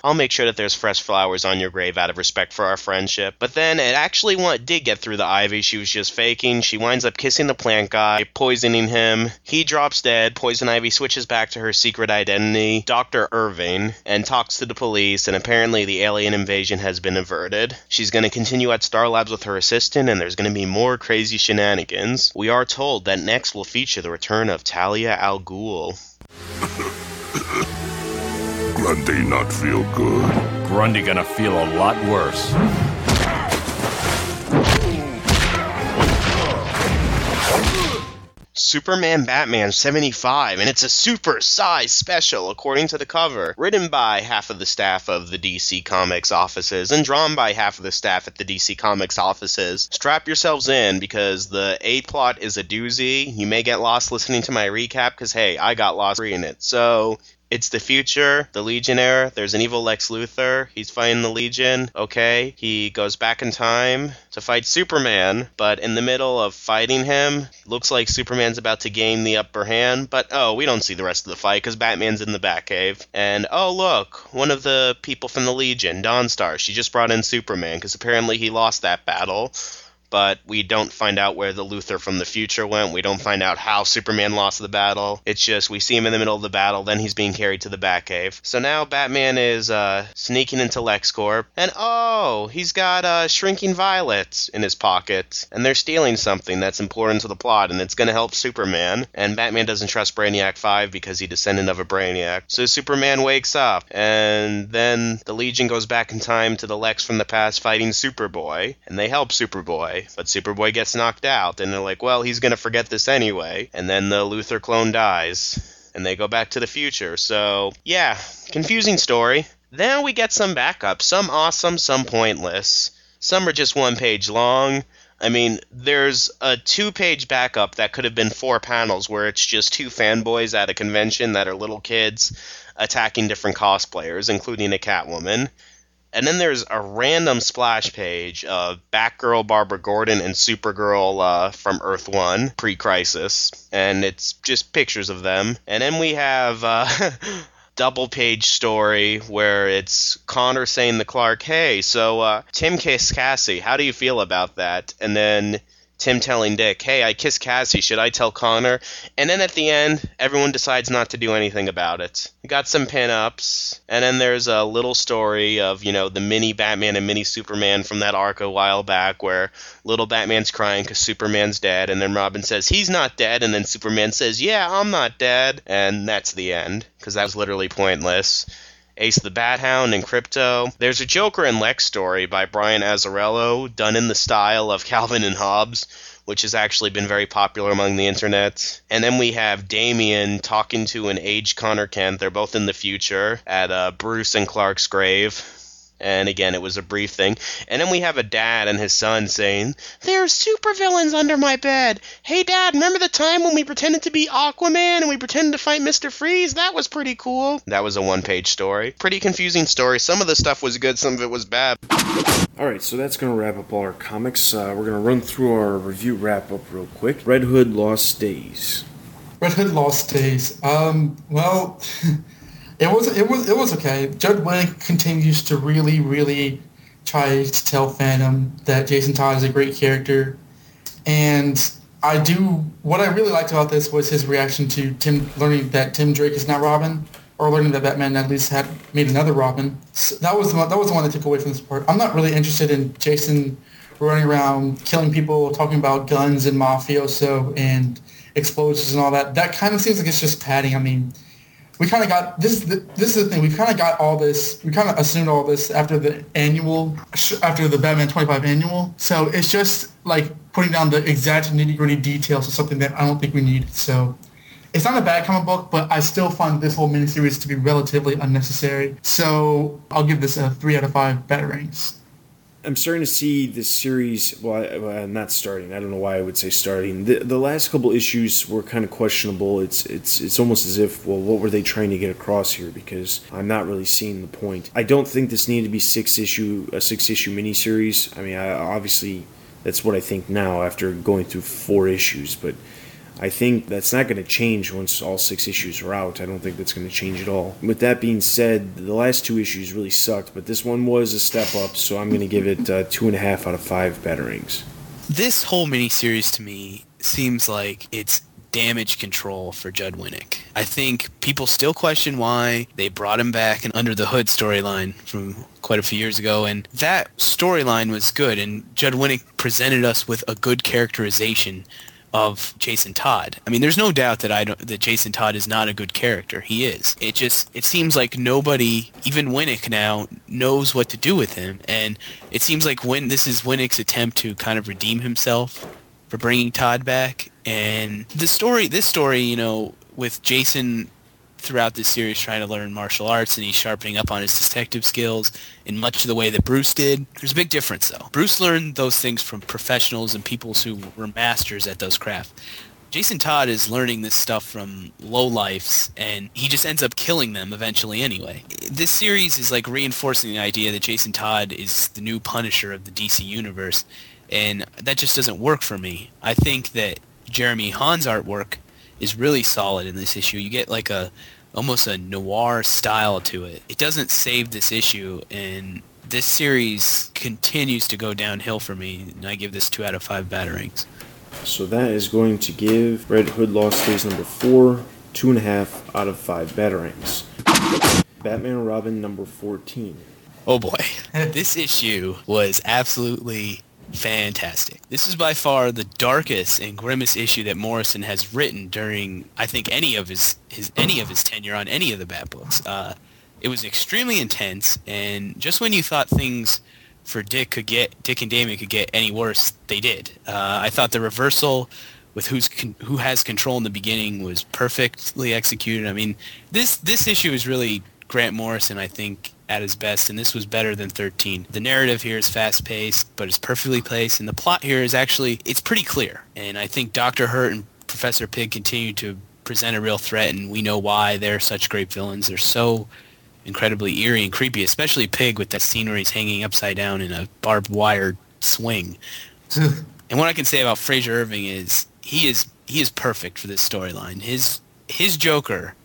I'll make sure that there's fresh flowers on your grave out of respect for our friendship. But then it actually did get through the ivy. She was just faking. She winds up kissing the plant guy, poisoning him. He drops dead. Poison Ivy switches back to her secret identity, Dr. Irving, and talks to the police. And apparently the alien invasion has been averted. She's going to continue at Star Labs with her assistant, and there's going to be more crazy shenanigans. We are told that next will feature the return of Talia al Ghul. Grundy not feel good. Grundy gonna feel a lot worse. Superman Batman 75, and it's a super size special according to the cover. Written by half of the staff of the DC Comics offices and drawn by half of the staff at the DC Comics offices. Strap yourselves in because the A plot is a doozy. You may get lost listening to my recap because, hey, I got lost reading it. So it's the future, the Legion era. There's an evil Lex Luthor. He's fighting the Legion. Okay. He goes back in time to fight Superman, but in the middle of fighting him, looks like Superman's about to gain the upper hand. But oh, we don't see the rest of the fight because Batman's in the Batcave. And oh, look, one of the people from the Legion, Dawnstar, she just brought in Superman because apparently he lost that battle but we don't find out where the Luthor from the future went. We don't find out how Superman lost the battle. It's just we see him in the middle of the battle, then he's being carried to the Batcave. So now Batman is uh, sneaking into LexCorp, and oh, he's got uh, Shrinking Violet in his pocket, and they're stealing something that's important to the plot, and it's going to help Superman. And Batman doesn't trust Brainiac 5 because he's descendant of a Brainiac. So Superman wakes up, and then the Legion goes back in time to the Lex from the past fighting Superboy, and they help Superboy but Superboy gets knocked out, and they're like, well, he's gonna forget this anyway. And then the Luthor clone dies, and they go back to the future. So, yeah, confusing story. Then we get some backup, some awesome, some pointless. Some are just one page long. I mean, there's a two page backup that could have been four panels where it's just two fanboys at a convention that are little kids attacking different cosplayers, including a Catwoman. And then there's a random splash page of Batgirl, Barbara Gordon, and Supergirl uh, from Earth 1, pre crisis. And it's just pictures of them. And then we have. Uh, double page story where it's Connor saying to Clark, "Hey, so uh, Tim Cassie. How do you feel about that?" And then Tim telling Dick, "Hey, I kissed Cassie. Should I tell Connor?" And then at the end, everyone decides not to do anything about it. Got some pin-ups, and then there's a little story of you know the mini Batman and mini Superman from that arc a while back, where little Batman's crying because Superman's dead, and then Robin says he's not dead, and then Superman says, "Yeah, I'm not dead," and that's the end because that was literally pointless. Ace the Bat Hound and Krypto. There's a Joker and Lex story by Brian Azzarello, done in the style of Calvin and Hobbes, which has actually been very popular among the internet. And then we have Damian talking to an aged Connor Kent. They're both in the future at uh, Bruce and Clark's grave. And again, it was a brief thing. And then we have a dad and his son saying, There's supervillains under my bed. Hey, dad, remember the time when we pretended to be Aquaman and we pretended to fight Mr. Freeze? That was pretty cool. That was a one page story. Pretty confusing story. Some of the stuff was good, some of it was bad. Alright, so that's going to wrap up all our comics. Uh, we're going to run through our review wrap up real quick. Red Hood Lost Days. Red Hood Lost Days. Um, well. It was it was it was okay. Judd Winick continues to really really try to tell Phantom that Jason Todd is a great character, and I do what I really liked about this was his reaction to Tim learning that Tim Drake is not Robin, or learning that Batman at least had made another Robin. So that was the one, that was the one that took away from this part. I'm not really interested in Jason running around killing people, talking about guns and mafioso and explosives and all that. That kind of seems like it's just padding. I mean we kind of got this. This is the thing. We kind of got all this. We kind of assumed all this after the annual, after the Batman 25 annual. So it's just like putting down the exact nitty gritty details of something that I don't think we need. So it's not a bad comic book, but I still find this whole miniseries to be relatively unnecessary. So I'll give this a three out of five batarangs. I'm starting to see this series. Well, I, I'm not starting. I don't know why I would say starting. The, the last couple issues were kind of questionable. It's it's it's almost as if, well, what were they trying to get across here? Because I'm not really seeing the point. I don't think this needed to be six issue a six issue miniseries. I mean, I, obviously that's what I think now after going through four issues, but. I think that's not going to change once all six issues are out. I don't think that's going to change at all. With that being said, the last two issues really sucked, but this one was a step up, so I'm going to give it uh, two and a half out of five batarangs. This whole miniseries to me seems like it's damage control for Judd Winick. I think people still question why they brought him back in Under the Hood storyline from quite a few years ago, and that storyline was good, and Judd Winick presented us with a good characterization of Jason Todd. I mean, there's no doubt that I don't, that Jason Todd is not a good character. He is. It just it seems like nobody, even Winick now, knows what to do with him, and it seems like when this is Winick's attempt to kind of redeem himself for bringing Todd back. And the story, this story, you know, with Jason throughout this series trying to learn martial arts and he's sharpening up on his detective skills in much of the way that Bruce did. There's a big difference though. Bruce learned those things from professionals and people who were masters at those crafts. Jason Todd is learning this stuff from lowlifes and he just ends up killing them eventually anyway. This series is like reinforcing the idea that Jason Todd is the new Punisher of the DC universe and that just doesn't work for me. I think that Jeremy Haun's artwork is really solid in this issue. You get like a almost a noir style to it. It doesn't save this issue, and this series continues to go downhill for me. And I give this two out of five batarangs. So that is going to give Red Hood Lost Days number four two and a half out of five batarangs. Batman and Robin number fourteen. Oh boy, this issue was absolutely fantastic. This is by far the darkest and grimmest issue that Morrison has written during, I think, any of his, his any of his tenure on any of the Bat books. Uh, it was extremely intense, and just when you thought things for Dick could get Dick and Damian could get any worse, they did. Uh, I thought the reversal with who's con- who has control in the beginning was perfectly executed. I mean, this this issue is really Grant Morrison, I think, at his best, and this was better than 13. The narrative here is fast-paced, but it's perfectly placed, and the plot here is actually, it's pretty clear. And I think Dr. Hurt and Professor Pig continue to present a real threat, and we know why they're such great villains. They're so incredibly eerie and creepy, especially Pig with that scene where he's hanging upside down in a barbed wire swing. and what I can say about Frazer Irving is he is he is perfect for this storyline. His his Joker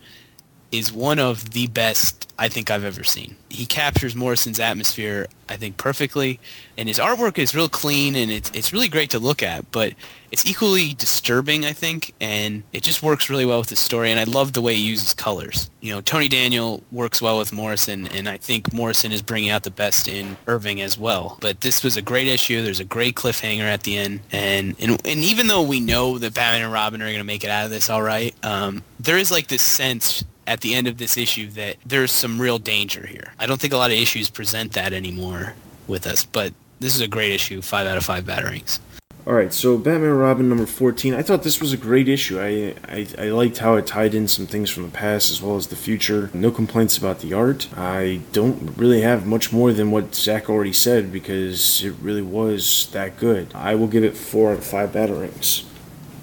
is one of the best I think I've ever seen. He captures Morrison's atmosphere, I think, perfectly, and his artwork is real clean and it's it's really great to look at, but it's equally disturbing, I think, and it just works really well with the story. And I love the way he uses colors. You know, Tony Daniel works well with Morrison, and I think Morrison is bringing out the best in Irving as well. But this was a great issue. There's a great cliffhanger at the end, and and, and even though we know that Batman and Robin are going to make it out of this all right, um, there is like this sense at the end of this issue that there's some real danger here. I don't think a lot of issues present that anymore with us, but this is a great issue, five out of five batarangs. All right, so Batman Robin number 14. I thought this was a great issue. I, I, I liked how it tied in some things from the past as well as the future. No complaints about the art. I don't really have much more than what Zach already said because it really was that good. I will give it four out of five batarangs.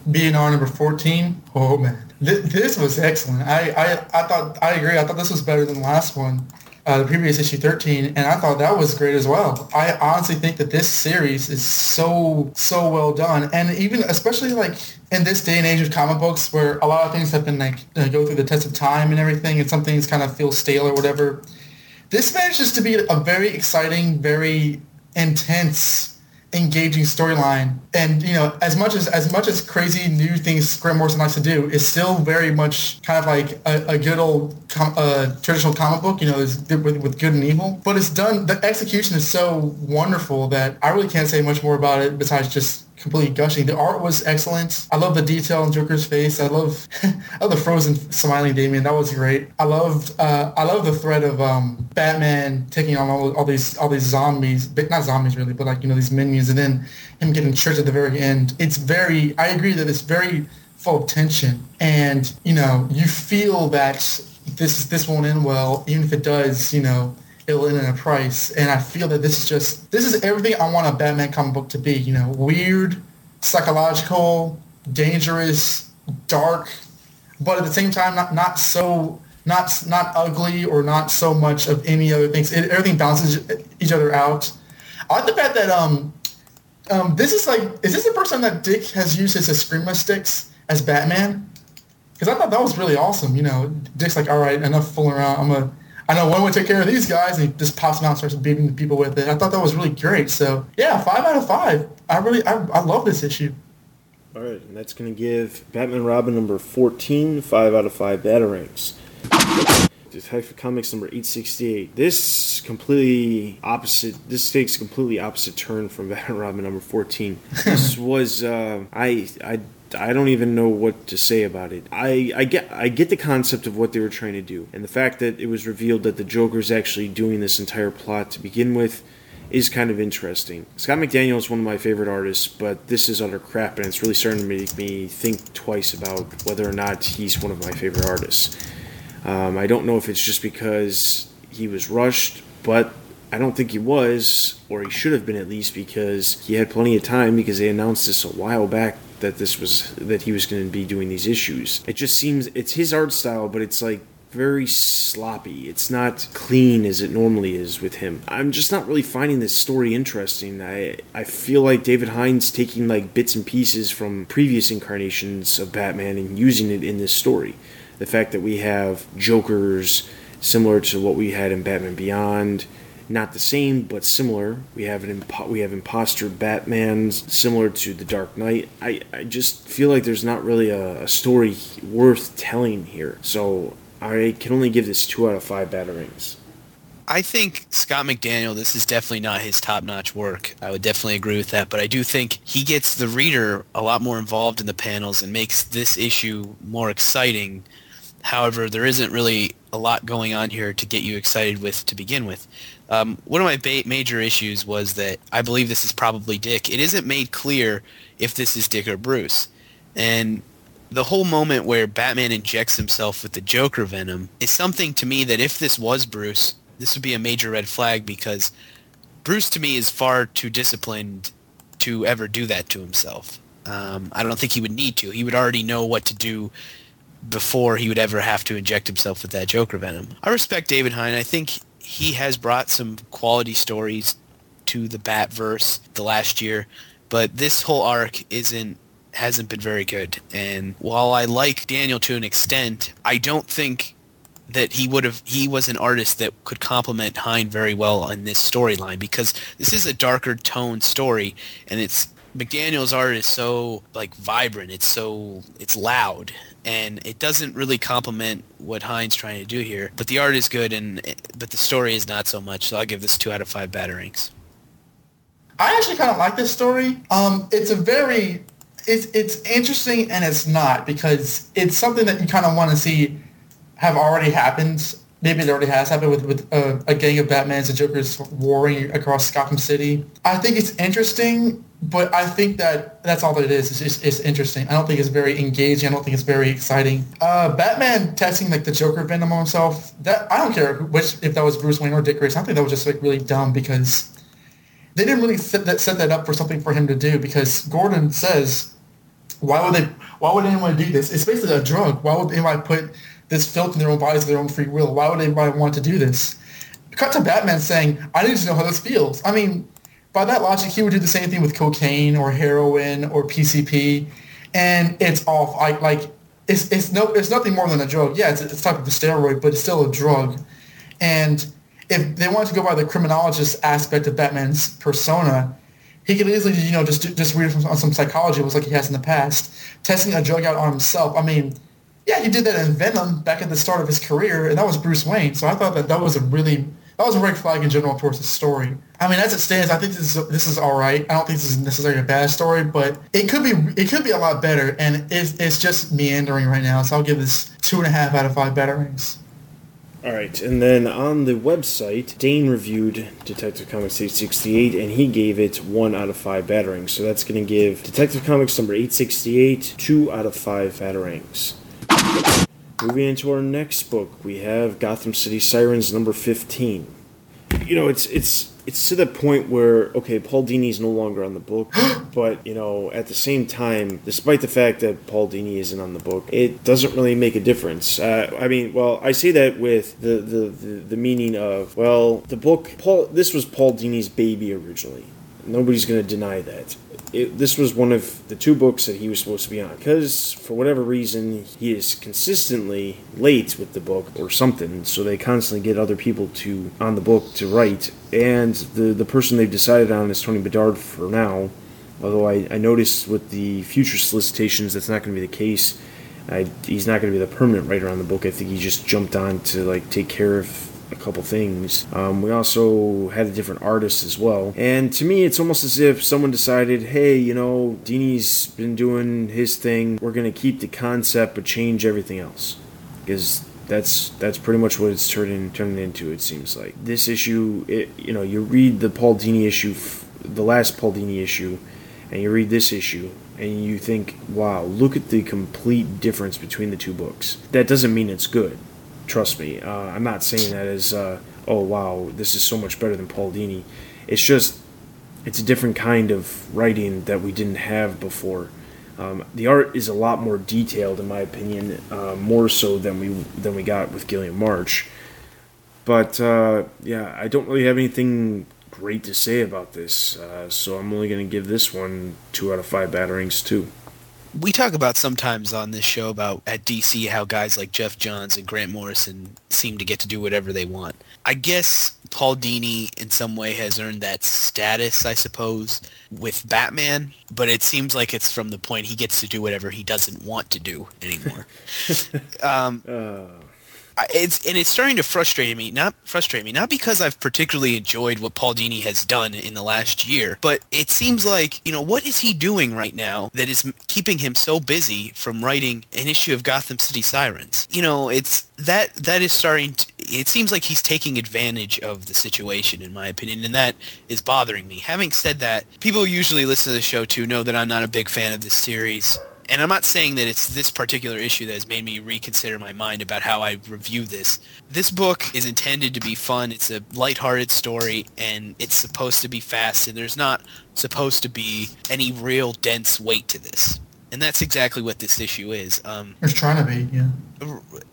BNR number 14. Oh man, Th- this was excellent. I, I, I thought I agree. I thought this was better than the last one, uh, the previous issue 13, and I thought that was great as well. I honestly think that this series is so so well done, and even especially like in this day and age of comic books, where a lot of things have been like uh, go through the test of time and everything, and some things kind of feel stale or whatever. This manages to be a very exciting, very intense engaging storyline. And you know, as much as as much as crazy new things Grant Morrison likes to do, is still very much kind of like a, a good old com- uh, traditional comic book. You know, with, with good and evil. But it's done. The execution is so wonderful that I really can't say much more about it besides just completely gushing. The art was excellent. I love the detail on Joker's face. I love, I love the frozen smiling Damian. That was great. I loved, uh, I love the threat of um, Batman taking on all, all these all these zombies, but not zombies really, but like you know these minions, and then him getting tricked at the very end. It's very. I agree that it's very full of tension, and you know you feel that this this won't end well, even if it does. You know it'll end in a price. And I feel that this is just this is everything I want a Batman comic book to be. You know, weird, psychological, dangerous, dark, but at the same time not not so not not ugly or not so much of any other things. It, everything balances each other out. I like the fact that um um this is like is this the first time that Dick has used his Eskrima sticks as Batman? Because I thought that was really awesome. You know, Dick's like, all right, enough fooling around. I'm gonna I know one would take care of these guys, and he just pops them out and starts beating the people with it. I thought that was really great. So yeah, five out of five. I really I, I love this issue. All right, and that's going to give Batman Robin number 14 5 out of 5 batarangs. Detective Comics number 868. This completely opposite. This takes a completely opposite turn from Batman Robin number 14. This was uh, I I I don't even know what to say about it. I, I get I get the concept of what they were trying to do, and the fact that it was revealed that the Joker's actually doing this entire plot to begin with is kind of interesting. Scott McDaniel is one of my favorite artists, but this is utter crap, and it's really starting to make me think twice about whether or not he's one of my favorite artists. Um, I don't know if it's just because he was rushed, but I don't think he was, or he should have been at least, because he had plenty of time because they announced this a while back that this was that he was going to be doing these issues. It just seems it's his art style, but it's like very sloppy. It's not clean as it normally is with him. I'm just not really finding this story interesting. I I feel like David Hine's taking like bits and pieces from previous incarnations of Batman and using it in this story. The fact that we have Jokers similar to what we had in Batman Beyond, not the same but similar. We have an impo- we have imposter Batmans similar to the Dark Knight. I, I just feel like there's not really a, a story worth telling here. So I can only give this two out of five batarangs. I think Scott McDaniel, this is definitely not his top-notch work. I would definitely agree with that, but I do think he gets the reader a lot more involved in the panels and makes this issue more exciting. However, there isn't really a lot going on here to get you excited with to begin with. Um, one of my ba- major issues was that I believe this is probably Dick. It isn't made clear if this is Dick or Bruce. And the whole moment where Batman injects himself with the Joker venom is something to me that if this was Bruce, this would be a major red flag because Bruce to me is far too disciplined to ever do that to himself. Um, I don't think he would need to. He would already know what to do before he would ever have to inject himself with that Joker venom. I respect David Hine. I think he has brought some quality stories to the Batverse the last year, but this whole arc isn't hasn't been very good. And while I like Daniel to an extent, I don't think that he would have he was an artist that could complement Hine very well on this storyline because this is a darker tone story and it's McDaniel's art is so like vibrant, it's so it's loud and it doesn't really complement what Hine's trying to do here. But the art is good and but the story is not so much. So I'll give this 2 out of 5 batarangs. I actually kind of like this story. Um, it's a very it's it's interesting and it's not because it's something that you kind of want to see have already happened. Maybe it already has happened with, with uh, a gang of Batmans and Jokers warring across Gotham City. I think it's interesting, but I think that that's all that it is. It's just it's interesting. I don't think it's very engaging. I don't think it's very exciting. Uh, Batman testing like the Joker venom on himself. That I don't care which if that was Bruce Wayne or Dick Grayson. I think that was just like really dumb because they didn't really set that set that up for something for him to do. Because Gordon says, why would they? Why would anyone do this? It's basically a drug. Why would anybody put this filth in their own bodies of their own free will? Why would anybody want to do this? Cut to Batman saying, I need to know how this feels. I mean, by that logic, he would do the same thing with cocaine or heroin or PCP, and it's off. like like it's it's no it's nothing more than a drug. Yeah, it's it's type of a steroid, but it's still a drug. And if they wanted to go by the criminologist aspect of Batman's persona, he could easily you know just just read on some psychology, was like he has in the past, testing a drug out on himself. I mean, yeah, he did that in Venom back at the start of his career, and that was Bruce Wayne. So I thought that that was a really that was a red flag in general towards the story. I mean, as it stands, I think this is this is all right. I don't think this is necessarily a bad story, but it could be it could be a lot better, and it's it's just meandering right now. So I'll give this two and a half out of five batarangs. All right, and then on the website, Dane reviewed Detective Comics 868, and he gave it 1 out of 5 batarangs. So that's going to give Detective Comics number 868 2 out of 5 batarangs. Moving into our next book, we have Gotham City Sirens number 15. you know, it's it's it's to the point where okay, Paul Dini's no longer on the book, but you know, at the same time, despite the fact that Paul Dini isn't on the book, it doesn't really make a difference. Uh, I mean, well, I say that with the, the the the meaning of well, the book Paul. This was Paul Dini's baby originally. Nobody's going to deny that. It, this was one of the two books that he was supposed to be on because for whatever reason he is consistently late with the book or something so they constantly get other people to on the book to write. And the the person they've decided on is tony bedard for now although i, I noticed with the future solicitations that's not going to be the case. I, he's not going to be the permanent writer on the book. I think he just jumped on to like take care of a couple things. Um, we also had a different artist as well. And to me, it's almost as if someone decided, hey, you know, Dini's been doing his thing. We're going to keep the concept but change everything else. Because that's that's pretty much what it's turning turning into. It seems like this issue. It, you know, you read the Paul Dini issue, the last Paul Dini issue, and you read this issue, and you think, wow, look at the complete difference between the two books. That doesn't mean it's good. Trust me. Uh, I'm not saying that as, uh, oh, wow, this is so much better than Paul Dini. It's just, it's a different kind of writing that we didn't have before. Um, the art is a lot more detailed, in my opinion, uh, more so than we than we got with Guillem March. But uh, yeah, I don't really have anything great to say about this, uh, so I'm only going to give this one two out of five batarangs too we talk about sometimes on this show about at DC how guys like Geoff Johns and Grant Morrison seem to get to do whatever they want. I guess Paul Dini in some way has earned that status, I suppose, with Batman, but it seems like it's from the point he gets to do whatever he doesn't want to do anymore. um, uh it's and it's starting to frustrate me. Not frustrate me, not because I've particularly enjoyed what Paul Dini has done in the last year, but it seems like you know what is he doing right now that is keeping him so busy from writing an issue of Gotham City Sirens. You know, it's that that is starting. To, it seems like he's taking advantage of the situation, in my opinion, and that is bothering me. Having said that, people usually listen to the show too know that I'm not a big fan of this series and I'm not saying that it's this particular issue that has made me reconsider my mind about how I review this. This book is intended to be fun. It's a lighthearted story, and it's supposed to be fast, and there's not supposed to be any real dense weight to this. And that's exactly what this issue is. Um, it's trying to be, yeah.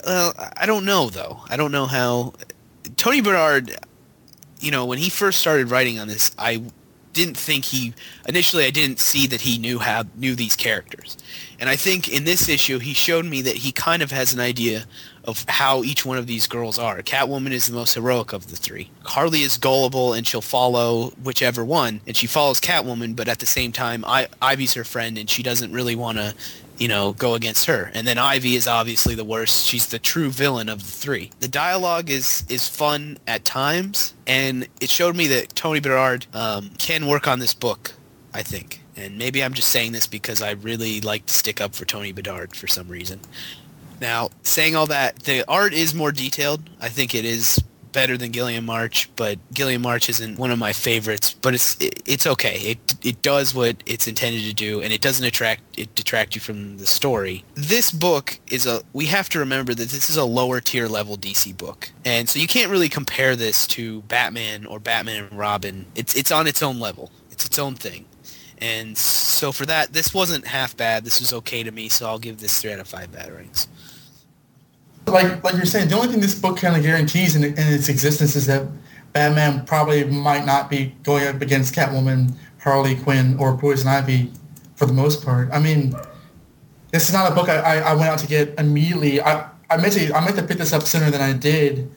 Well, I don't know, though. I don't know how... Tony Bedard, you know, when he first started writing on this, I didn't think he initially I didn't see that he knew how knew these characters. And I think in this issue he showed me that he kind of has an idea of how each one of these girls are. Catwoman is the most heroic of the three. Harley is gullible and she'll follow whichever one and she follows Catwoman but at the same time I, Ivy's her friend and she doesn't really want to you know, go against her. And then Ivy is obviously the worst. She's the true villain of the three. The dialogue is is fun at times, and it showed me that Tony Bedard um, can work on this book. I think, and maybe I'm just saying this because I really like to stick up for Tony Bedard for some reason. Now, saying all that, the art is more detailed. I think it is better than Guillem March, but Guillem March isn't one of my favorites. But it's it, it's okay. It it does what it's intended to do, and it doesn't attract it detract you from the story. This book is a. We have to remember that this is a lower tier level DC book, and so you can't really compare this to Batman or Batman and Robin. It's it's on its own level. It's its own thing. And so for that, this wasn't half bad. This was okay to me, so I'll give this three out of five batarangs like like you're saying, the only thing this book kind of guarantees in, in its existence is that Batman probably might not be going up against Catwoman, Harley Quinn, or Poison Ivy for the most part. I mean, this is not a book I, I, I went out to get immediately. I, I meant to I meant to pick this up sooner than I did,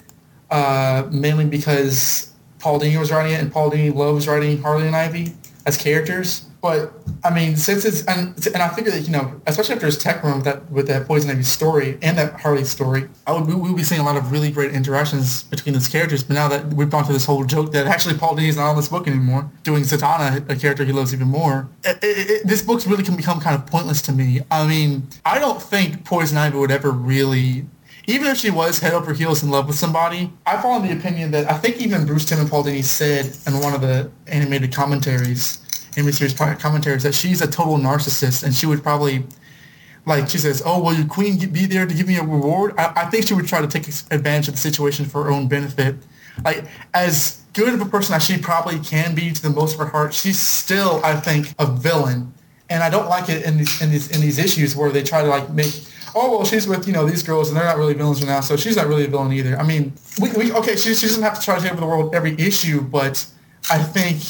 uh, mainly because Paul Dini was writing it, and Paul Dini loves writing Harley and Ivy as characters. But I mean, since it's and, and I figure that you know, especially after his tech room with that with that Poison Ivy story and that Harley story, I would we would be seeing a lot of really great interactions between those characters. But now that we've gone through this whole joke that actually Paul Dini's not on this book anymore, doing Zatanna, a character he loves even more, it, it, it, this book's really can become kind of pointless to me. I mean, I don't think Poison Ivy would ever really even if she was head over heels in love with somebody, I fall in the opinion that I think even Bruce Timm and Paul Dini said in one of the animated commentaries Amy Series commentaries that she's a total narcissist and she would probably like she says, "Oh, will your queen be there to give me a reward?" I, I, think she would try to take advantage of the situation for her own benefit. Like as good of a person as she probably can be to the most of her heart, she's still, I think, a villain. And I don't like it in these in these in these issues where they try to like make oh well she's with you know these girls and they're not really villains right now so she's not really a villain either. I mean we, we okay she, she doesn't have to try to take over the world every issue but I think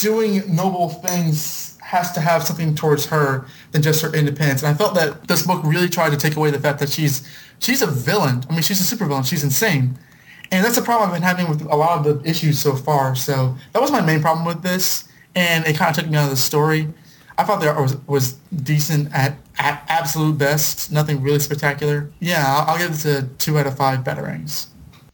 doing noble things has to have something towards her than just her independence. And I felt that this book really tried to take away the fact that she's she's a villain. I mean she's a supervillain. She's insane. And that's a problem I've been having with a lot of the issues so far. So that was my main problem with this, and it kind of took me out of the story. I thought the art was, was decent at, at absolute best, nothing really spectacular. Yeah, I'll, I'll give this a two out of five batarangs.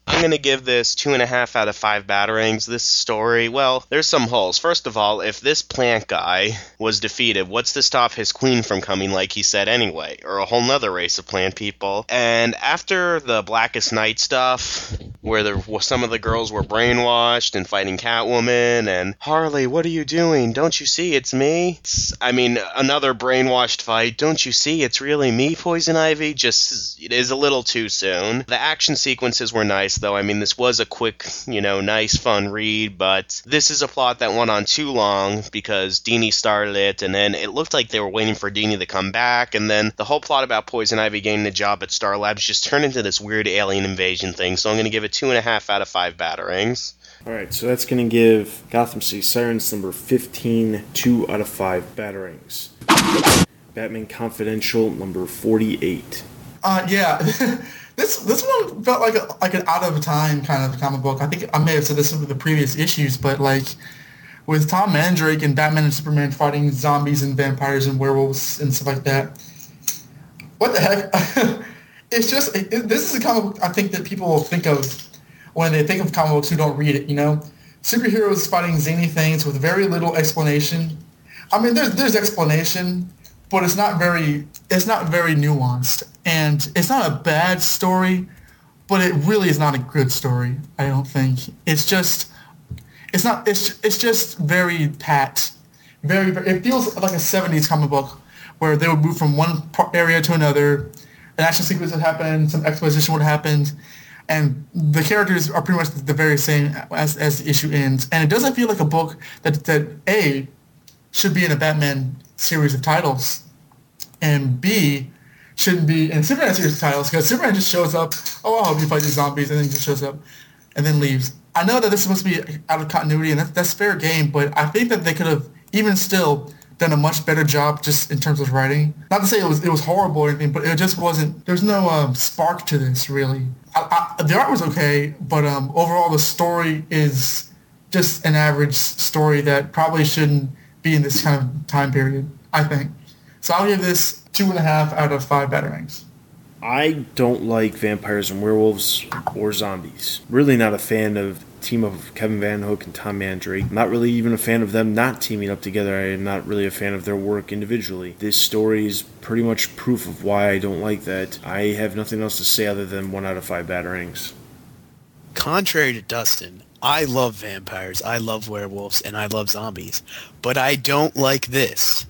I'm going to give this two and a half out of five batarangs. This story, well, there's some holes. First of all, if this plant guy was defeated, what's to stop his queen from coming like he said anyway? Or a whole nother race of plant people? And after the Blackest Night stuff, where there, some of the girls were brainwashed and fighting Catwoman, and Harley, what are you doing? Don't you see it's me? I mean, another brainwashed fight. Don't you see it's really me, Poison Ivy? Just, it is a little too soon. The action sequences were nice though. I mean, this was a quick, you know, nice, fun read, but this is a plot that went on too long because Dini started it, and then it looked like they were waiting for Dini to come back, and then the whole plot about Poison Ivy getting the job at Star Labs just turned into this weird alien invasion thing, so I'm going to give it two and a half out of five batarangs. Alright, so that's going to give Gotham City Sirens number 15 2 out of 5 batarangs. Batman Confidential number 48. Uh, yeah. this this one felt like a, like an out of time kind of comic book. I think I may have said this in the previous issues, but like with Tom Mandrake and Batman and Superman fighting zombies and vampires and werewolves and stuff like that. What the heck? it's just it, this is a comic book I think that people will think of when they think of comic books who don't read it. You know, superheroes fighting zany things with very little explanation. I mean, there's there's explanation, but it's not very it's not very nuanced and it's not a bad story but it really is not a good story i don't think. It's just it's not it's it's just very pat very, very it feels like a 70s comic book where they would move from one area to another an action sequence would happen some exposition would happen and the characters are pretty much the very same as, as the issue ends. And it doesn't feel like a book that that a should be in a batman series of titles and B shouldn't be in Superman series titles because Superman just shows up, oh, I hope you fight these zombies, and then just shows up and then leaves. I know that this is supposed to be out of continuity, and that's, that's fair game, but I think that they could have, even still, done a much better job just in terms of writing. Not to say it was it was horrible or anything, but it just wasn't. There's no um, spark to this really. I, I, the art was okay, but um, overall the story is just an average story that probably shouldn't be in this kind of time period. I think. So I'll give this two and a half out of five batarangs. I don't like vampires and werewolves or zombies. Really not a fan of team of Kevin VanHook and Tom Mandrake. Not really even a fan of them not teaming up together. I am not really a fan of their work individually. This story is pretty much proof of why I don't like that. I have nothing else to say other than one out of five batarangs. Contrary to Dustin, I love vampires, I love werewolves, and I love zombies, but I don't like this.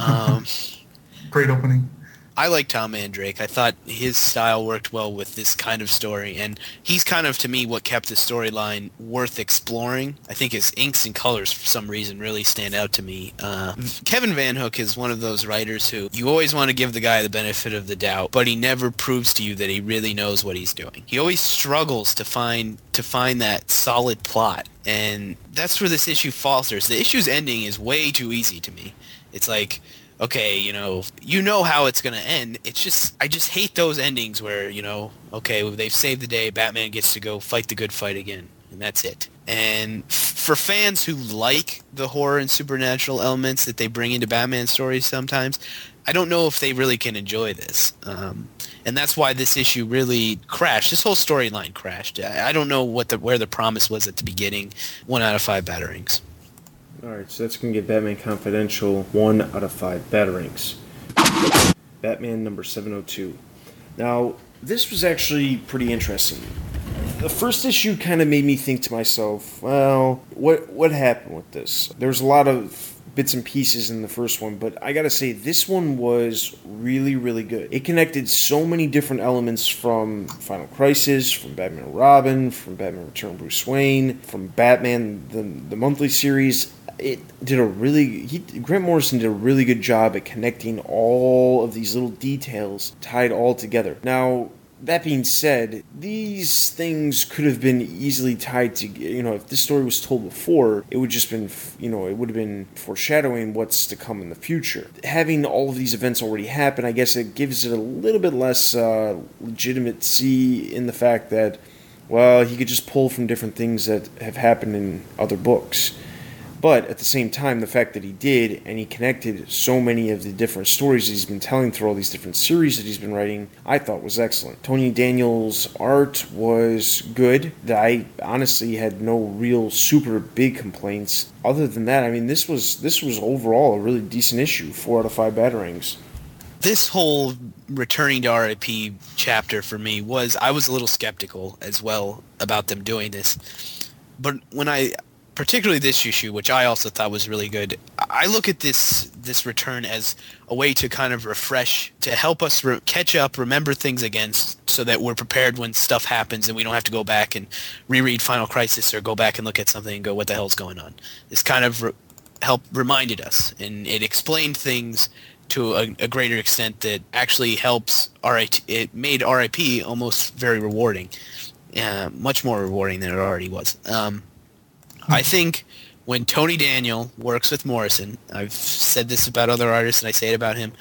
Um, Great opening. I like Tom Mandrake. I thought his style worked well with this kind of story, and he's kind of to me what kept the storyline worth exploring. I think his inks and colors, for some reason, really stand out to me. Uh, Kevin VanHook is one of those writers who you always want to give the guy the benefit of the doubt, but he never proves to you that he really knows what he's doing. He always struggles to find to find that solid plot, and that's where this issue falters. The issue's ending is way too easy to me. It's like okay, you know, you know how it's going to end. It's just, I just hate those endings where, you know, okay, they've saved the day, Batman gets to go fight the good fight again, and that's it. And for fans who like the horror and supernatural elements that they bring into Batman stories sometimes, I don't know if they really can enjoy this. Um, and that's why this issue really crashed. This whole storyline crashed. I, I don't know what the where the promise was at the beginning. One out of five batarangs. Alright, so that's going to get Batman Confidential 1 out of 5 batarangs. Batman number 702. Now, this was actually pretty interesting. The first issue kind of made me think to myself, well, what what happened with this? There was a lot of bits and pieces in the first one, but I gotta say, this one was really, really good. It connected so many different elements from Final Crisis, from Batman Robin, from Batman Return Bruce Wayne, from Batman, the, the monthly series. It did a really, he, Grant Morrison did a really good job at connecting all of these little details tied all together. Now, that being said, these things could have been easily tied to, you know, if this story was told before, it would just been, you know, it would have been foreshadowing what's to come in the future. Having all of these events already happen, I guess it gives it a little bit less uh, legitimacy in the fact that, well, he could just pull from different things that have happened in other books. But at the same time, the fact that he did and he connected so many of the different stories he's been telling through all these different series that he's been writing, I thought was excellent. Tony Daniels' art was good. That I honestly had no real super big complaints. Other than that, I mean, this was this was overall a really decent issue. Four out of five batarangs this whole returning to RIP chapter for me was I was a little skeptical as well about them doing this. But when I particularly this issue, which I also thought was really good. I look at this this return as a way to kind of refresh, to help us re- catch up, remember things again, so that we're prepared when stuff happens and we don't have to go back and reread Final Crisis or go back and look at something and go, "What the hell's going on?" This kind of re- helped reminded us, and it explained things to a, a, greater extent that actually helps RIP. It made RIP almost very rewarding, uh, much more rewarding than it already was. Um, I think when Tony Daniel works with Morrison, I've said this about other artists and I say it about him,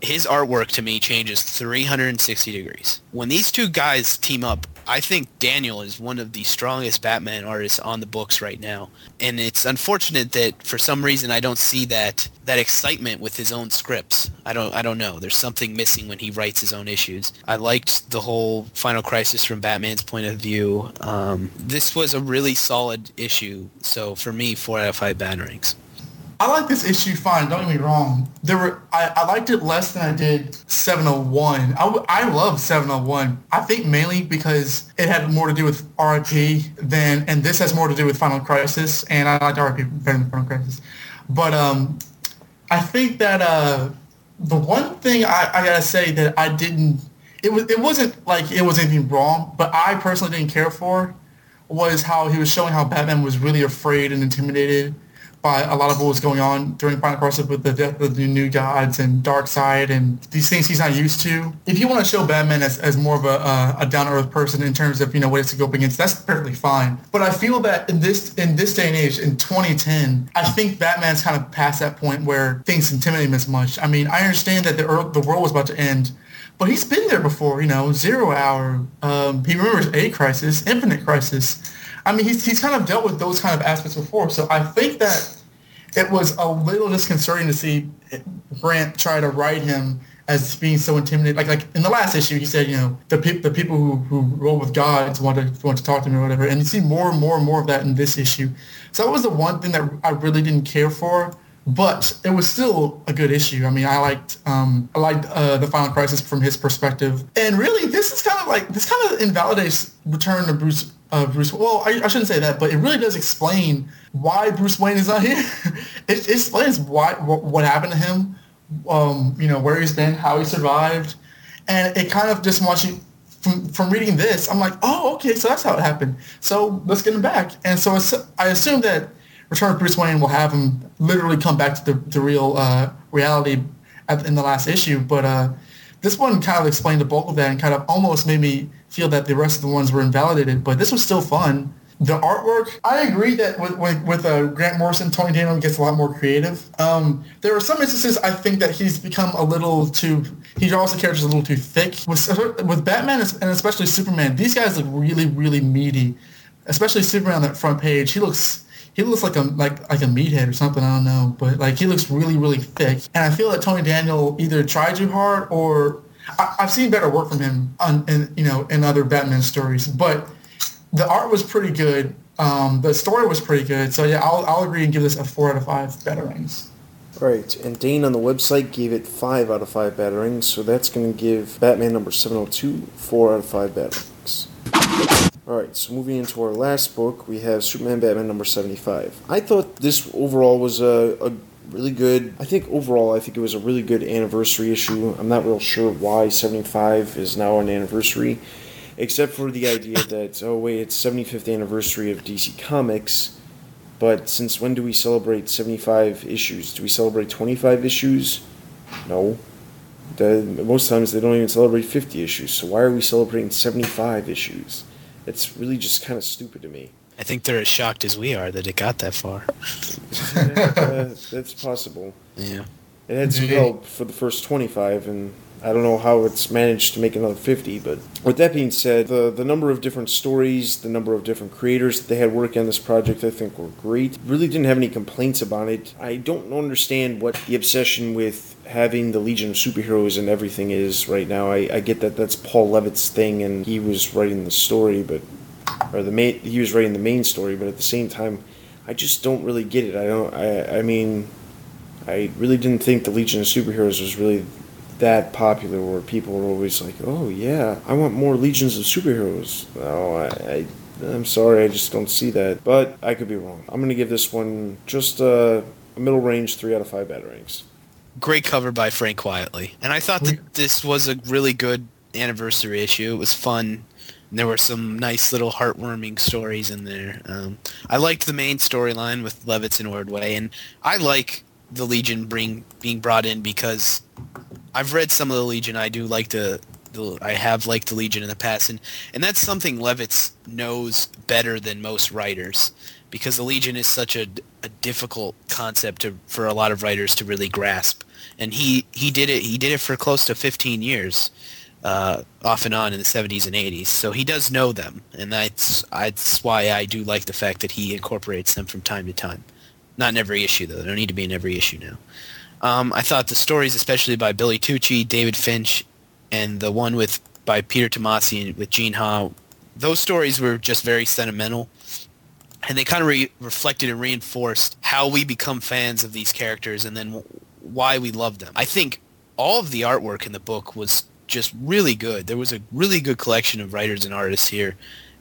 his artwork to me changes 360 degrees. When these two guys team up, I think Daniel is one of the strongest Batman artists on the books right now. And it's unfortunate that for some reason I don't see that that excitement with his own scripts. I don't I don't know. There's something missing when he writes his own issues. I liked the whole Final Crisis from Batman's point of view. Um, this was a really solid issue. So for me, four out of five batarangs. I like this issue fine. Don't get me wrong. There were I, I liked it less than I did 701. I, I love 701. I think mainly because it had more to do with RIP than, and this has more to do with Final Crisis, and I like RIP better than Final Crisis. But um, I think that uh, the one thing I, I gotta say that I didn't, it was it wasn't like it was anything wrong, but I personally didn't care for was how he was showing how Batman was really afraid and intimidated by a lot of what was going on during Final Crisis with the death of the new gods and Darkseid and these things he's not used to. If you want to show Batman as, as more of a, uh, a down-to-earth person in terms of, you know, what it's to go up against, that's perfectly fine. But I feel that in this in this day and age, in 2010, I think Batman's kind of past that point where things intimidate him as much. I mean, I understand that the, the world was about to end, but he's been there before, you know, Zero Hour. Um, he remembers A Crisis, Infinite Crisis. I mean, he's, he's kind of dealt with those kind of aspects before. So I think that it was a little disconcerting to see Grant try to write him as being so intimidating. Like like in the last issue, he said, you know, the pe- the people who, who roll with gods want to want to talk to me or whatever. And you see more and more and more of that in this issue. So that was the one thing that I really didn't care for. But it was still a good issue. I mean, I liked um, I liked uh, the Final Crisis from his perspective, and really, this is kind of like this kind of invalidates Return to Bruce uh, Bruce. Well, I, I, shouldn't say that, but it really does explain why Bruce Wayne is not here. it, it, explains why what, what, happened to him, um, you know, where he's been, how he survived, and it kind of just you. From, from reading this, I'm like, oh, okay, so that's how it happened. So let's get him back. And so I assume that Return of Bruce Wayne will have him literally come back to the, the real uh, reality at, in the last issue. But uh, this one kind of explained the bulk of that and kind of almost made me feel that the rest of the ones were invalidated, but this was still fun. The artwork, I agree that with with, with uh, Grant Morrison, Tony Daniel gets a lot more creative. Um, there are some instances I think that he's become a little too. He draws the characters a little too thick. With with Batman and especially Superman, these guys look really really meaty. Especially Superman on that front page, he looks he looks like a like like a meathead or something. I don't know, but like he looks really really thick. And I feel that Tony Daniel either tried too hard or I, have seen better work from him on, in, you know, in other Batman stories, but the art was pretty good. Um, the story was pretty good. So yeah, I'll, I'll agree and give this a four out of five batarangs. Right, and Dane on the website gave it five out of five batarangs, so that's going to give Batman number 702 four out of five batarangs. Alright, so moving into our last book, we have Superman Batman number 75. I thought this overall was a, a really good. I think overall, I think it was a really good anniversary issue. I'm not real sure why 75 is now an anniversary, except for the idea that, oh, wait, it's 75th anniversary of DC Comics. But since when do we celebrate 75 issues? Do we celebrate 25 issues? No. The, most times they don't even celebrate 50 issues. So why are we celebrating 75 issues? It's really just kind of stupid to me. I think they're as shocked as we are that it got that far. uh, that's possible. Yeah. It had some help for the first 25, and I don't know how it's managed to make another 50. But with that being said, the, the number of different stories, the number of different creators that they had working on this project, I think were great. Really didn't have any complaints about it. I don't understand what the obsession with having the Legion of Superheroes and everything is right now. I, I get that that's Paul Levitz's thing, and he was writing the story, but or the main he was writing the main story, but at the same time, I just don't really get it. I don't. I I mean, I really didn't think the Legion of Superheroes was really that popular, where people were always like, "Oh yeah, I want more Legions of Superheroes." No, I. I I'm sorry, I just don't see that. But I could be wrong. I'm gonna give this one just a, a middle range three out of five bad batarangs. Great cover by Frank Quitely, and I thought that this was a really good anniversary issue. It was fun. And there were some nice little heartwarming stories in there. Um, I liked the main storyline with Levitz and Ordway, and I like the Legion bring being brought in because I've read some of the Legion. I do like the, the I have liked the Legion in the past, and and that's something Levitz knows better than most writers because the Legion is such a, a difficult concept to, for a lot of writers to really grasp. And he, he did it. He did it for close to 15 years uh, off and on in the 70s and 80s. So he does know them, and that's that's why I do like the fact that he incorporates them from time to time. Not in every issue though. They don't need to be in every issue now. Um, I thought the stories, especially by Billy Tucci, David Finch, and the one with by Peter Tomasi and with Gene Ha, those stories were just very sentimental, and they kind of re- reflected and reinforced how we become fans of these characters, and then w- why we love them. I think all of the artwork in the book was just really good. There was a really good collection of writers and artists here,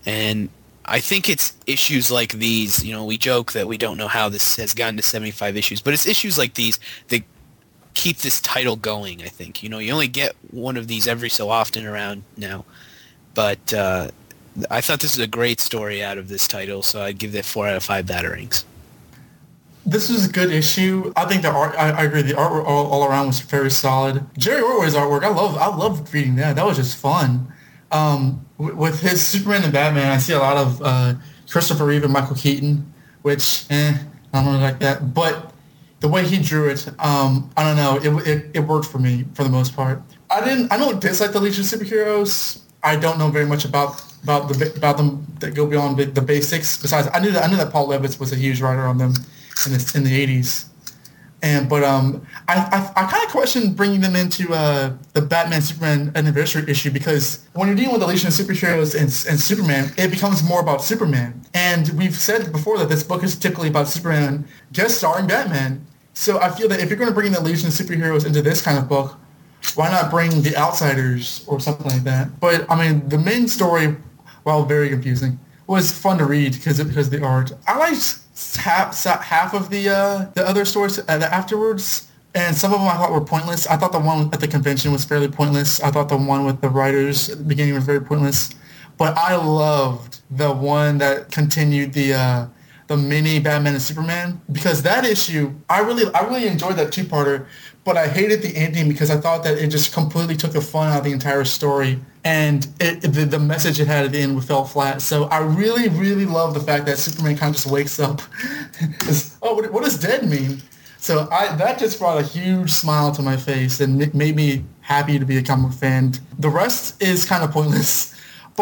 and I think it's issues like these. You know, we joke that we don't know how this has gotten to 75 issues, but it's issues like these that keep this title going. I think you know you only get one of these every so often around now, but uh, I thought this is a great story out of this title, so I'd give it four out of five batarangs. This was a good issue. I think the art. I, I agree. The art all, all around was very solid. Jerry Ordway's artwork. I love. I loved reading that. That was just fun. Um, with his Superman and Batman, I see a lot of uh, Christopher Reeve and Michael Keaton, which eh, I don't really like that. But the way he drew it, um, I don't know. It, it it worked for me for the most part. I didn't. I don't dislike the Legion of Superheroes. I don't know very much about about the about them that go beyond the, the basics. Besides, I knew that I knew that Paul Levitz was a huge writer on them in the in the eighties. And but um, I I, I kind of question bringing them into uh, the Batman Superman anniversary issue because when you're dealing with the Legion of Superheroes and, and Superman, it becomes more about Superman. And we've said before that this book is typically about Superman guest starring Batman. So I feel that if you're going to bring the Legion of Superheroes into this kind of book, why not bring the Outsiders or something like that? But I mean, the main story, while very confusing, was fun to read because because the art. I liked half half of the uh, the other stories uh, afterwards, and some of them I thought were pointless. I thought the one at the convention was fairly pointless. I thought the one with the writers at the beginning was very pointless. But I loved the one that continued the uh, the mini Batman and Superman because that issue I really I really enjoyed that two parter, but I hated the ending because I thought that it just completely took the fun out of the entire story and it, the, the message it had at the end fell flat. So I really, really love the fact that Superman kind of just wakes up. oh, what, what, does dead mean? So I, that just brought a huge smile to my face and made me happy to be a comic fan. The rest is kind of pointless.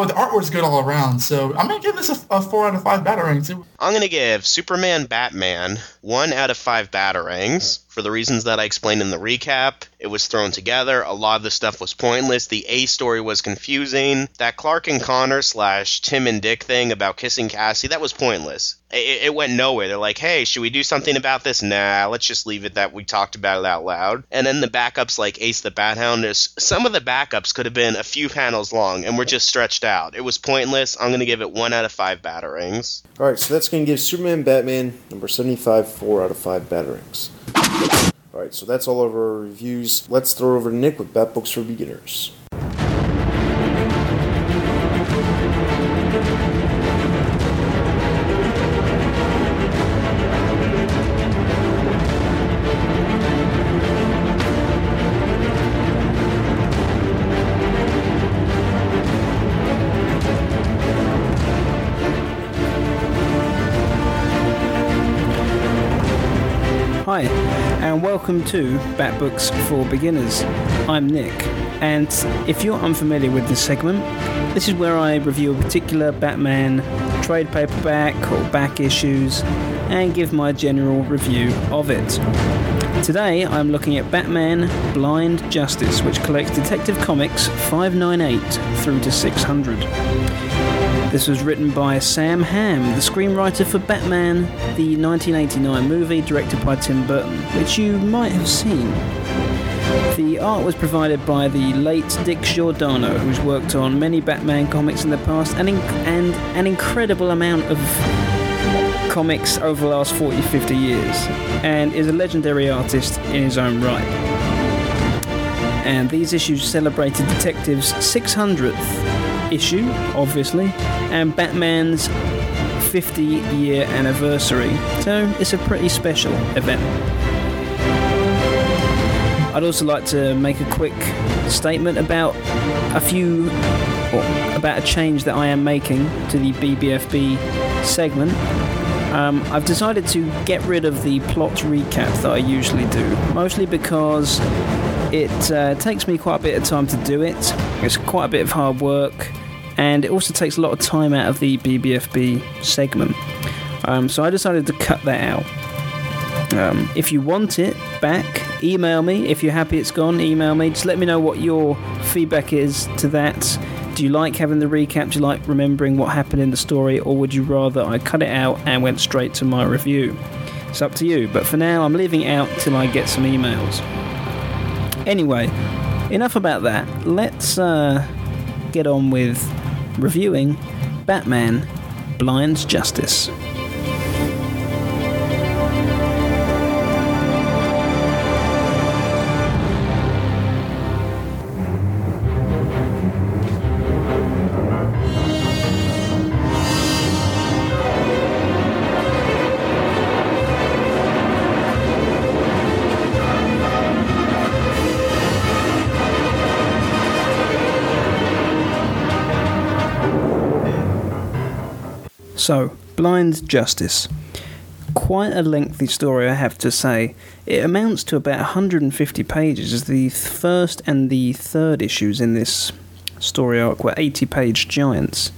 The artwork's good all around, so I'm gonna give this a, a four out of five batarangs. I'm gonna give Superman Batman one out of five batarangs for the reasons that I explained in the recap It was thrown together. A lot of the stuff was pointless. The A story was confusing. That Clark and Connor slash Tim and Dick thing about kissing Cassie, that was pointless. It, it went nowhere. They're like, hey, should we do something about this? Nah, let's just leave it that we talked about it out loud. And then the backups like Ace the Bat Hound, some of the backups could have been a few panels long and were just stretched out. It was pointless. I'm going to give it one out of five batarangs. Alright, so that's going to give Superman Batman number 75 4 out of 5 batarangs. Alright, so that's all of our reviews. Let's throw over to Nick with Bat Books for Beginners. Hi, and welcome to Bat Books for Beginners. I'm Nick, and if you're unfamiliar with this segment, this is where I review a particular Batman trade paperback or back issues and give my general review of it. Today I'm looking at Batman Blind Justice, which collects Detective Comics 598 through to 600. This was written by Sam Hamm, the screenwriter for Batman, the 1989 movie directed by Tim Burton, which you might have seen. The art was provided by the late Dick Giordano, who's worked on many Batman comics in the past and, in- and an incredible amount of comics over the last 40 50 years, and is a legendary artist in his own right. And these issues celebrated Detective's 600th issue, obviously, and Batman's 50 year anniversary. So it's a pretty special event. I'd also like to make a quick statement about a few, about a change that I am making to the BBFB segment. Um, I've decided to get rid of the plot recap that I usually do, mostly because it uh, takes me quite a bit of time to do it. It's quite a bit of hard work, and it also takes a lot of time out of the BBFB segment. Um, so I decided to cut that out. Um, if you want it back, email me. If you're happy it's gone, email me. Just let me know what your feedback is to that. Do you like having the recap? Do you like remembering what happened in the story? Or would you rather I cut it out and went straight to my review? It's up to you. But for now, I'm leaving it out till I get some emails. Anyway, enough about that. Let's uh, get on with reviewing Batman Blind Justice. So, Blind Justice. Quite a lengthy story, I have to say. It amounts to about 150 pages, as the first and the third issues in this story arc were 80 page giants.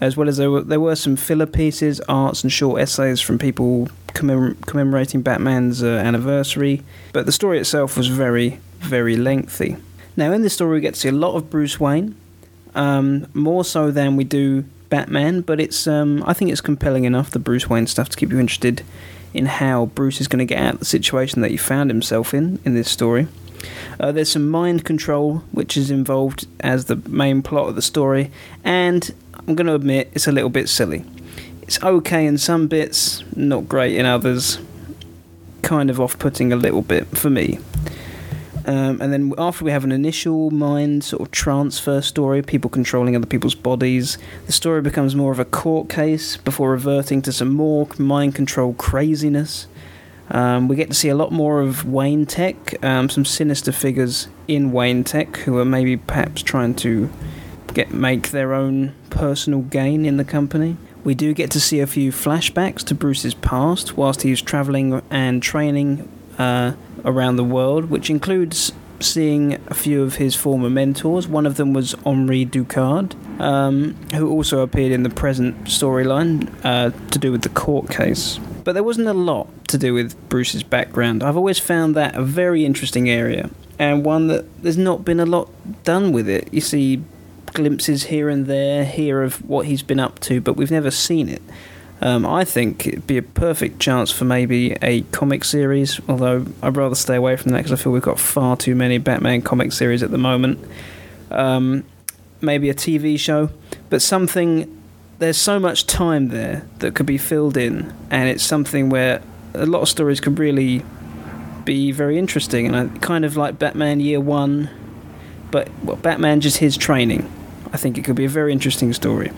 As well as there were, there were some filler pieces, arts, and short essays from people commem- commemorating Batman's uh, anniversary, but the story itself was very, very lengthy. Now, in this story, we get to see a lot of Bruce Wayne, um, more so than we do Batman, but it's um, I think it's compelling enough the Bruce Wayne stuff to keep you interested in how Bruce is going to get out of the situation that he found himself in in this story. Uh, there's some mind control which is involved as the main plot of the story, and I'm going to admit it's a little bit silly. It's okay in some bits, not great in others. Kind of off-putting a little bit for me. Um, and then after we have an initial mind sort of transfer story, people controlling other people's bodies, the story becomes more of a court case before reverting to some more mind control craziness. Um, we get to see a lot more of Wayne Tech, um, some sinister figures in Wayne Tech who are maybe perhaps trying to get make their own personal gain in the company. We do get to see a few flashbacks to Bruce's past whilst he's travelling and training uh, around the world, which includes seeing a few of his former mentors. One of them was Henri Ducard, um, who also appeared in the present storyline uh, to do with the court case. But there wasn't a lot to do with Bruce's background. I've always found that a very interesting area. and one that there's not been a lot done with it. You see glimpses here and there, here of what he's been up to, but we've never seen it. Um, I think it'd be a perfect chance for maybe a comic series, although I'd rather stay away from that because I feel we've got far too many Batman comic series at the moment. Um, maybe a TV show, but something. There's so much time there that could be filled in, and it's something where a lot of stories could really be very interesting. And I kind of like Batman Year One, but well, Batman just his training. I think it could be a very interesting story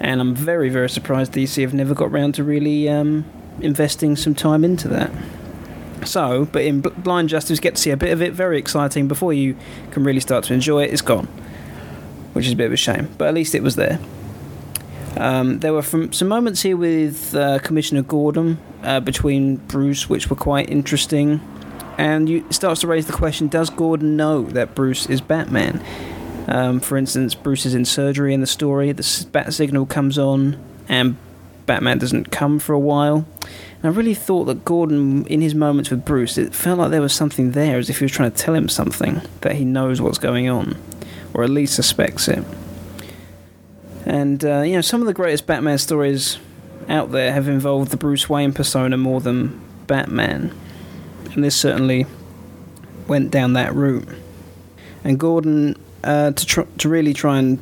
and I'm very, very surprised DC have never got round to really um, investing some time into that. So, but in Blind Justice, get to see a bit of it. Very exciting. Before you can really start to enjoy it, it's gone, which is a bit of a shame. But at least it was there. Um, there were some moments here with uh, Commissioner Gordon uh, between Bruce, which were quite interesting. And you, it starts to raise the question: Does Gordon know that Bruce is Batman? Um, for instance, Bruce is in surgery in the story. The bat signal comes on, and Batman doesn't come for a while. And I really thought that Gordon, in his moments with Bruce, it felt like there was something there, as if he was trying to tell him something that he knows what's going on, or at least suspects it. And uh, you know, some of the greatest Batman stories out there have involved the Bruce Wayne persona more than Batman, and this certainly went down that route. And Gordon uh, to tr- to really try and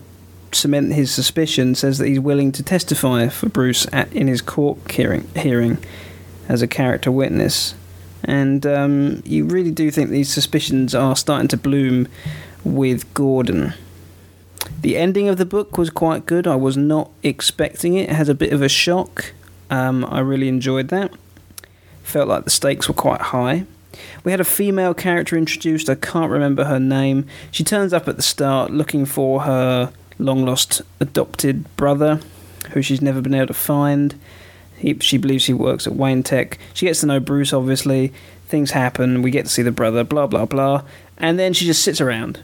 cement his suspicion, says that he's willing to testify for Bruce at, in his court hearing, hearing as a character witness. And um, you really do think these suspicions are starting to bloom with Gordon. The ending of the book was quite good. I was not expecting it. It has a bit of a shock. Um, I really enjoyed that. Felt like the stakes were quite high. We had a female character introduced, I can't remember her name. She turns up at the start looking for her long lost adopted brother, who she's never been able to find. He, she believes he works at Wayne Tech. She gets to know Bruce, obviously. Things happen. We get to see the brother, blah, blah, blah. And then she just sits around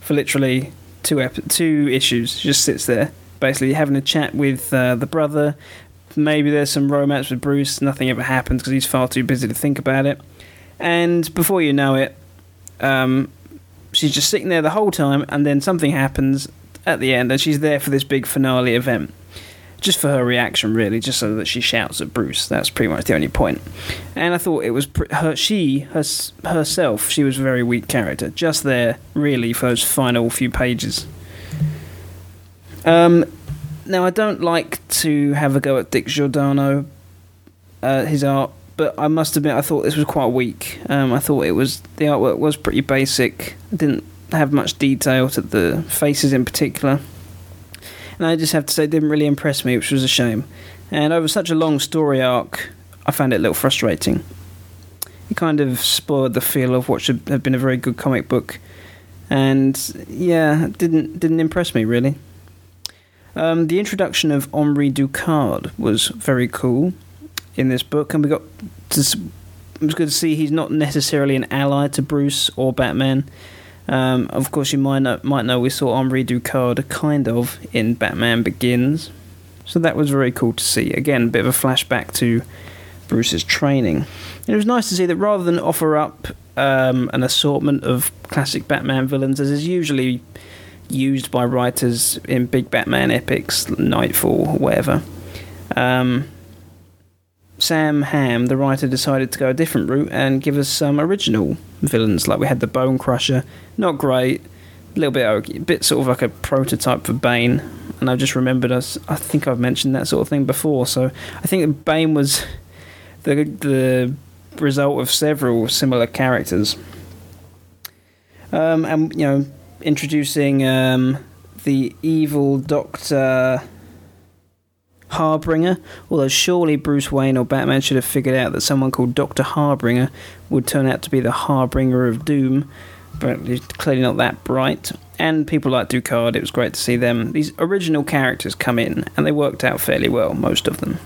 for literally two, ep- two issues. She just sits there, basically having a chat with uh, the brother. Maybe there's some romance with Bruce. Nothing ever happens because he's far too busy to think about it. And before you know it, um, she's just sitting there the whole time, and then something happens at the end, and she's there for this big finale event. Just for her reaction, really, just so that she shouts at Bruce. That's pretty much the only point. And I thought it was pr- her, she her, herself. She was a very weak character, just there, really, for those final few pages. Um, now I don't like to have a go at Dick Giordano, uh, his art but I must admit I thought this was quite weak. Um, I thought it was the artwork was pretty basic. Didn't have much detail to the faces in particular, and I just have to say it didn't really impress me, which was a shame. And over such a long story arc, I found it a little frustrating. It kind of spoiled the feel of what should have been a very good comic book, and yeah, didn't didn't impress me really. Um, the introduction of Henri Ducard was very cool in this book, and we got to, it was good to see he's not necessarily an ally to Bruce or Batman. Um, of course, you might know, might know we saw Henri Ducard kind of in Batman Begins, so that was very cool to see. Again, a bit of a flashback to Bruce's training. And it was nice to see that rather than offer up um, an assortment of classic Batman villains, as is usually used by writers in big Batman epics, Knightfall, whatever. Um, Sam Hamm, the writer, decided to go a different route and give us some original villains. Like we had the Bone Crusher, not great, a little bit a bit sort of like a prototype for Bane. And I've just remembered us. I think I've mentioned that sort of thing before. So I think Bane was the the result of several similar characters. Um, and you know, introducing um, the evil Doctor Harbinger, although surely Bruce Wayne or Batman should have figured out that someone called Dr. Harbinger would turn out to be the Harbinger of Doom, but he's clearly not that bright. And people like Ducard, it was great to see them. These original characters come in, and they worked out fairly well, most of them.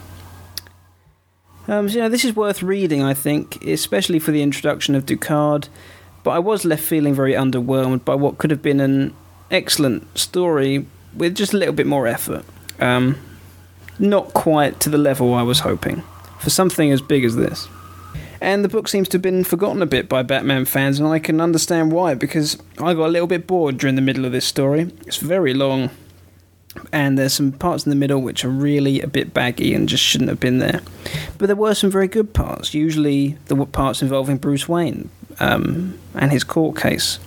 Um, so, you know, this is worth reading, I think, especially for the introduction of Ducard, but I was left feeling very underwhelmed by what could have been an excellent story with just a little bit more effort. Um, not quite to the level I was hoping for something as big as this. And the book seems to have been forgotten a bit by Batman fans, and I can understand why, because I got a little bit bored during the middle of this story. It's very long, and there's some parts in the middle which are really a bit baggy and just shouldn't have been there. But there were some very good parts, usually the parts involving Bruce Wayne um, and his court case.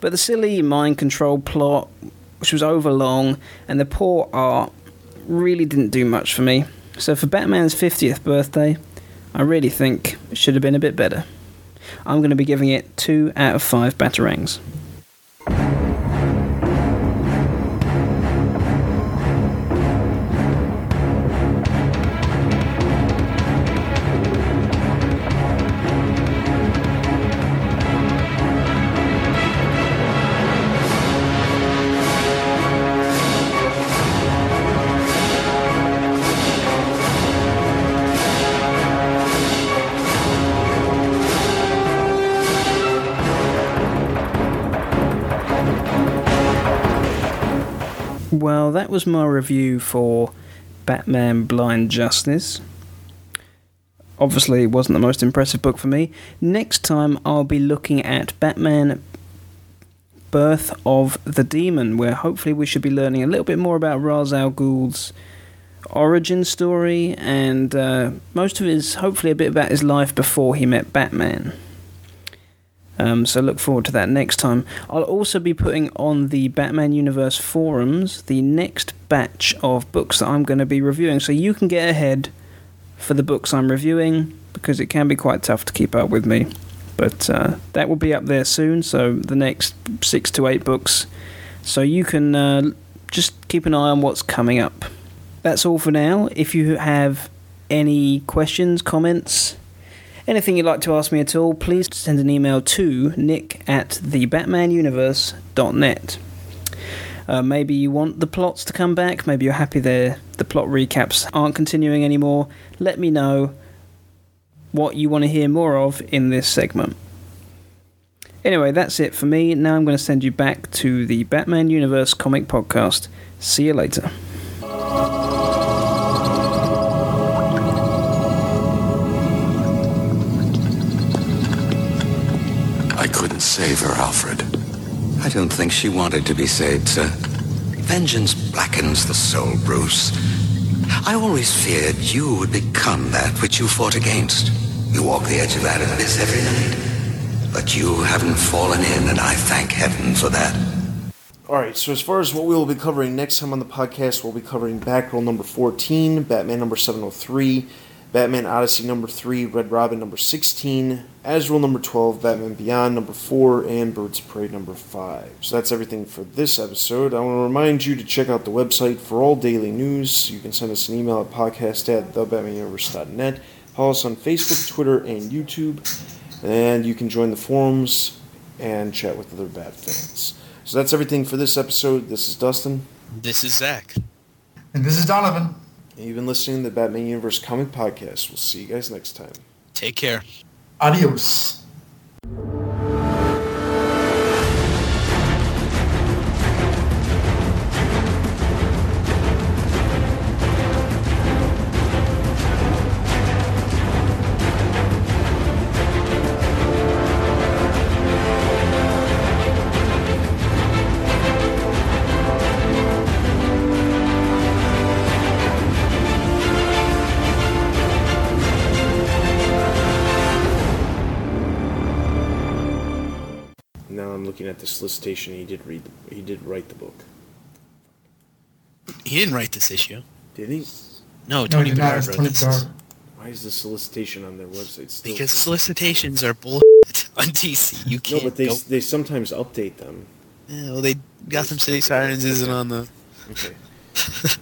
But the silly mind control plot, which was overlong, and the poor art really didn't do much for me. So for Batman's 50th birthday, I really think it should have been a bit better. I'm going to be giving it 2 out of 5 Batarangs. Well, that was my review for Batman Blind Justice. Obviously, it wasn't the most impressive book for me. Next time, I'll be looking at Batman Birth of the Demon, where hopefully we should be learning a little bit more about Ra's al Ghul's origin story, and uh, most of it is hopefully a bit about his life before he met Batman. Um, so look forward to that next time. I'll also be putting on the Batman Universe forums the next batch of books that I'm going to be reviewing, so you can get ahead for the books I'm reviewing because it can be quite tough to keep up with me. But uh, that will be up there soon. So the next six to eight books, so you can uh, just keep an eye on what's coming up. That's all for now. If you have any questions, comments, Anything you'd like to ask me at all, please send an email to nick at thebatmanuniverse.net. Uh, maybe you want the plots to come back, maybe you're happy the the plot recaps aren't continuing anymore. Let me know what you want to hear more of in this segment. Anyway, that's it for me. Now I'm going to send you back to the Batman Universe comic podcast. See you later. Save her, Alfred. I don't think she wanted to be saved, sir. Vengeance blackens the soul, Bruce. I always feared you would become that which you fought against. You walk the edge of that abyss every night. But you haven't fallen in, and I thank heaven for that. Alright, so as far as what we will be covering next time on the podcast, we'll be covering Batgirl number 14, Batman number 703, Batman Odyssey number 3, Red Robin number 16, Azrael number 12, Batman Beyond number 4, and Birds of Prey number 5. So that's everything for this episode. I want to remind you to check out the website for all daily news. You can send us an email at podcast at thebatmanuniverse.net. Follow us on Facebook, Twitter, and YouTube. And you can join the forums and chat with other Bat fans. So that's everything for this episode. This is Dustin. This is Zach. And this is Donovan. And you've been listening to the Batman Universe Comic Podcast. We'll see you guys next time. Take care. Adios. Solicitation. He did read. The, he did write the book. He didn't write this issue. Did he? No, No, Tony he did not. Bedard It's wrote Tony this. Bedard. Why is the solicitation on their website still? Because solicitations are bullshit on DC. You can't no, but they go. they sometimes update them. Yeah, well, they Gotham City Sirens isn't on the. Okay.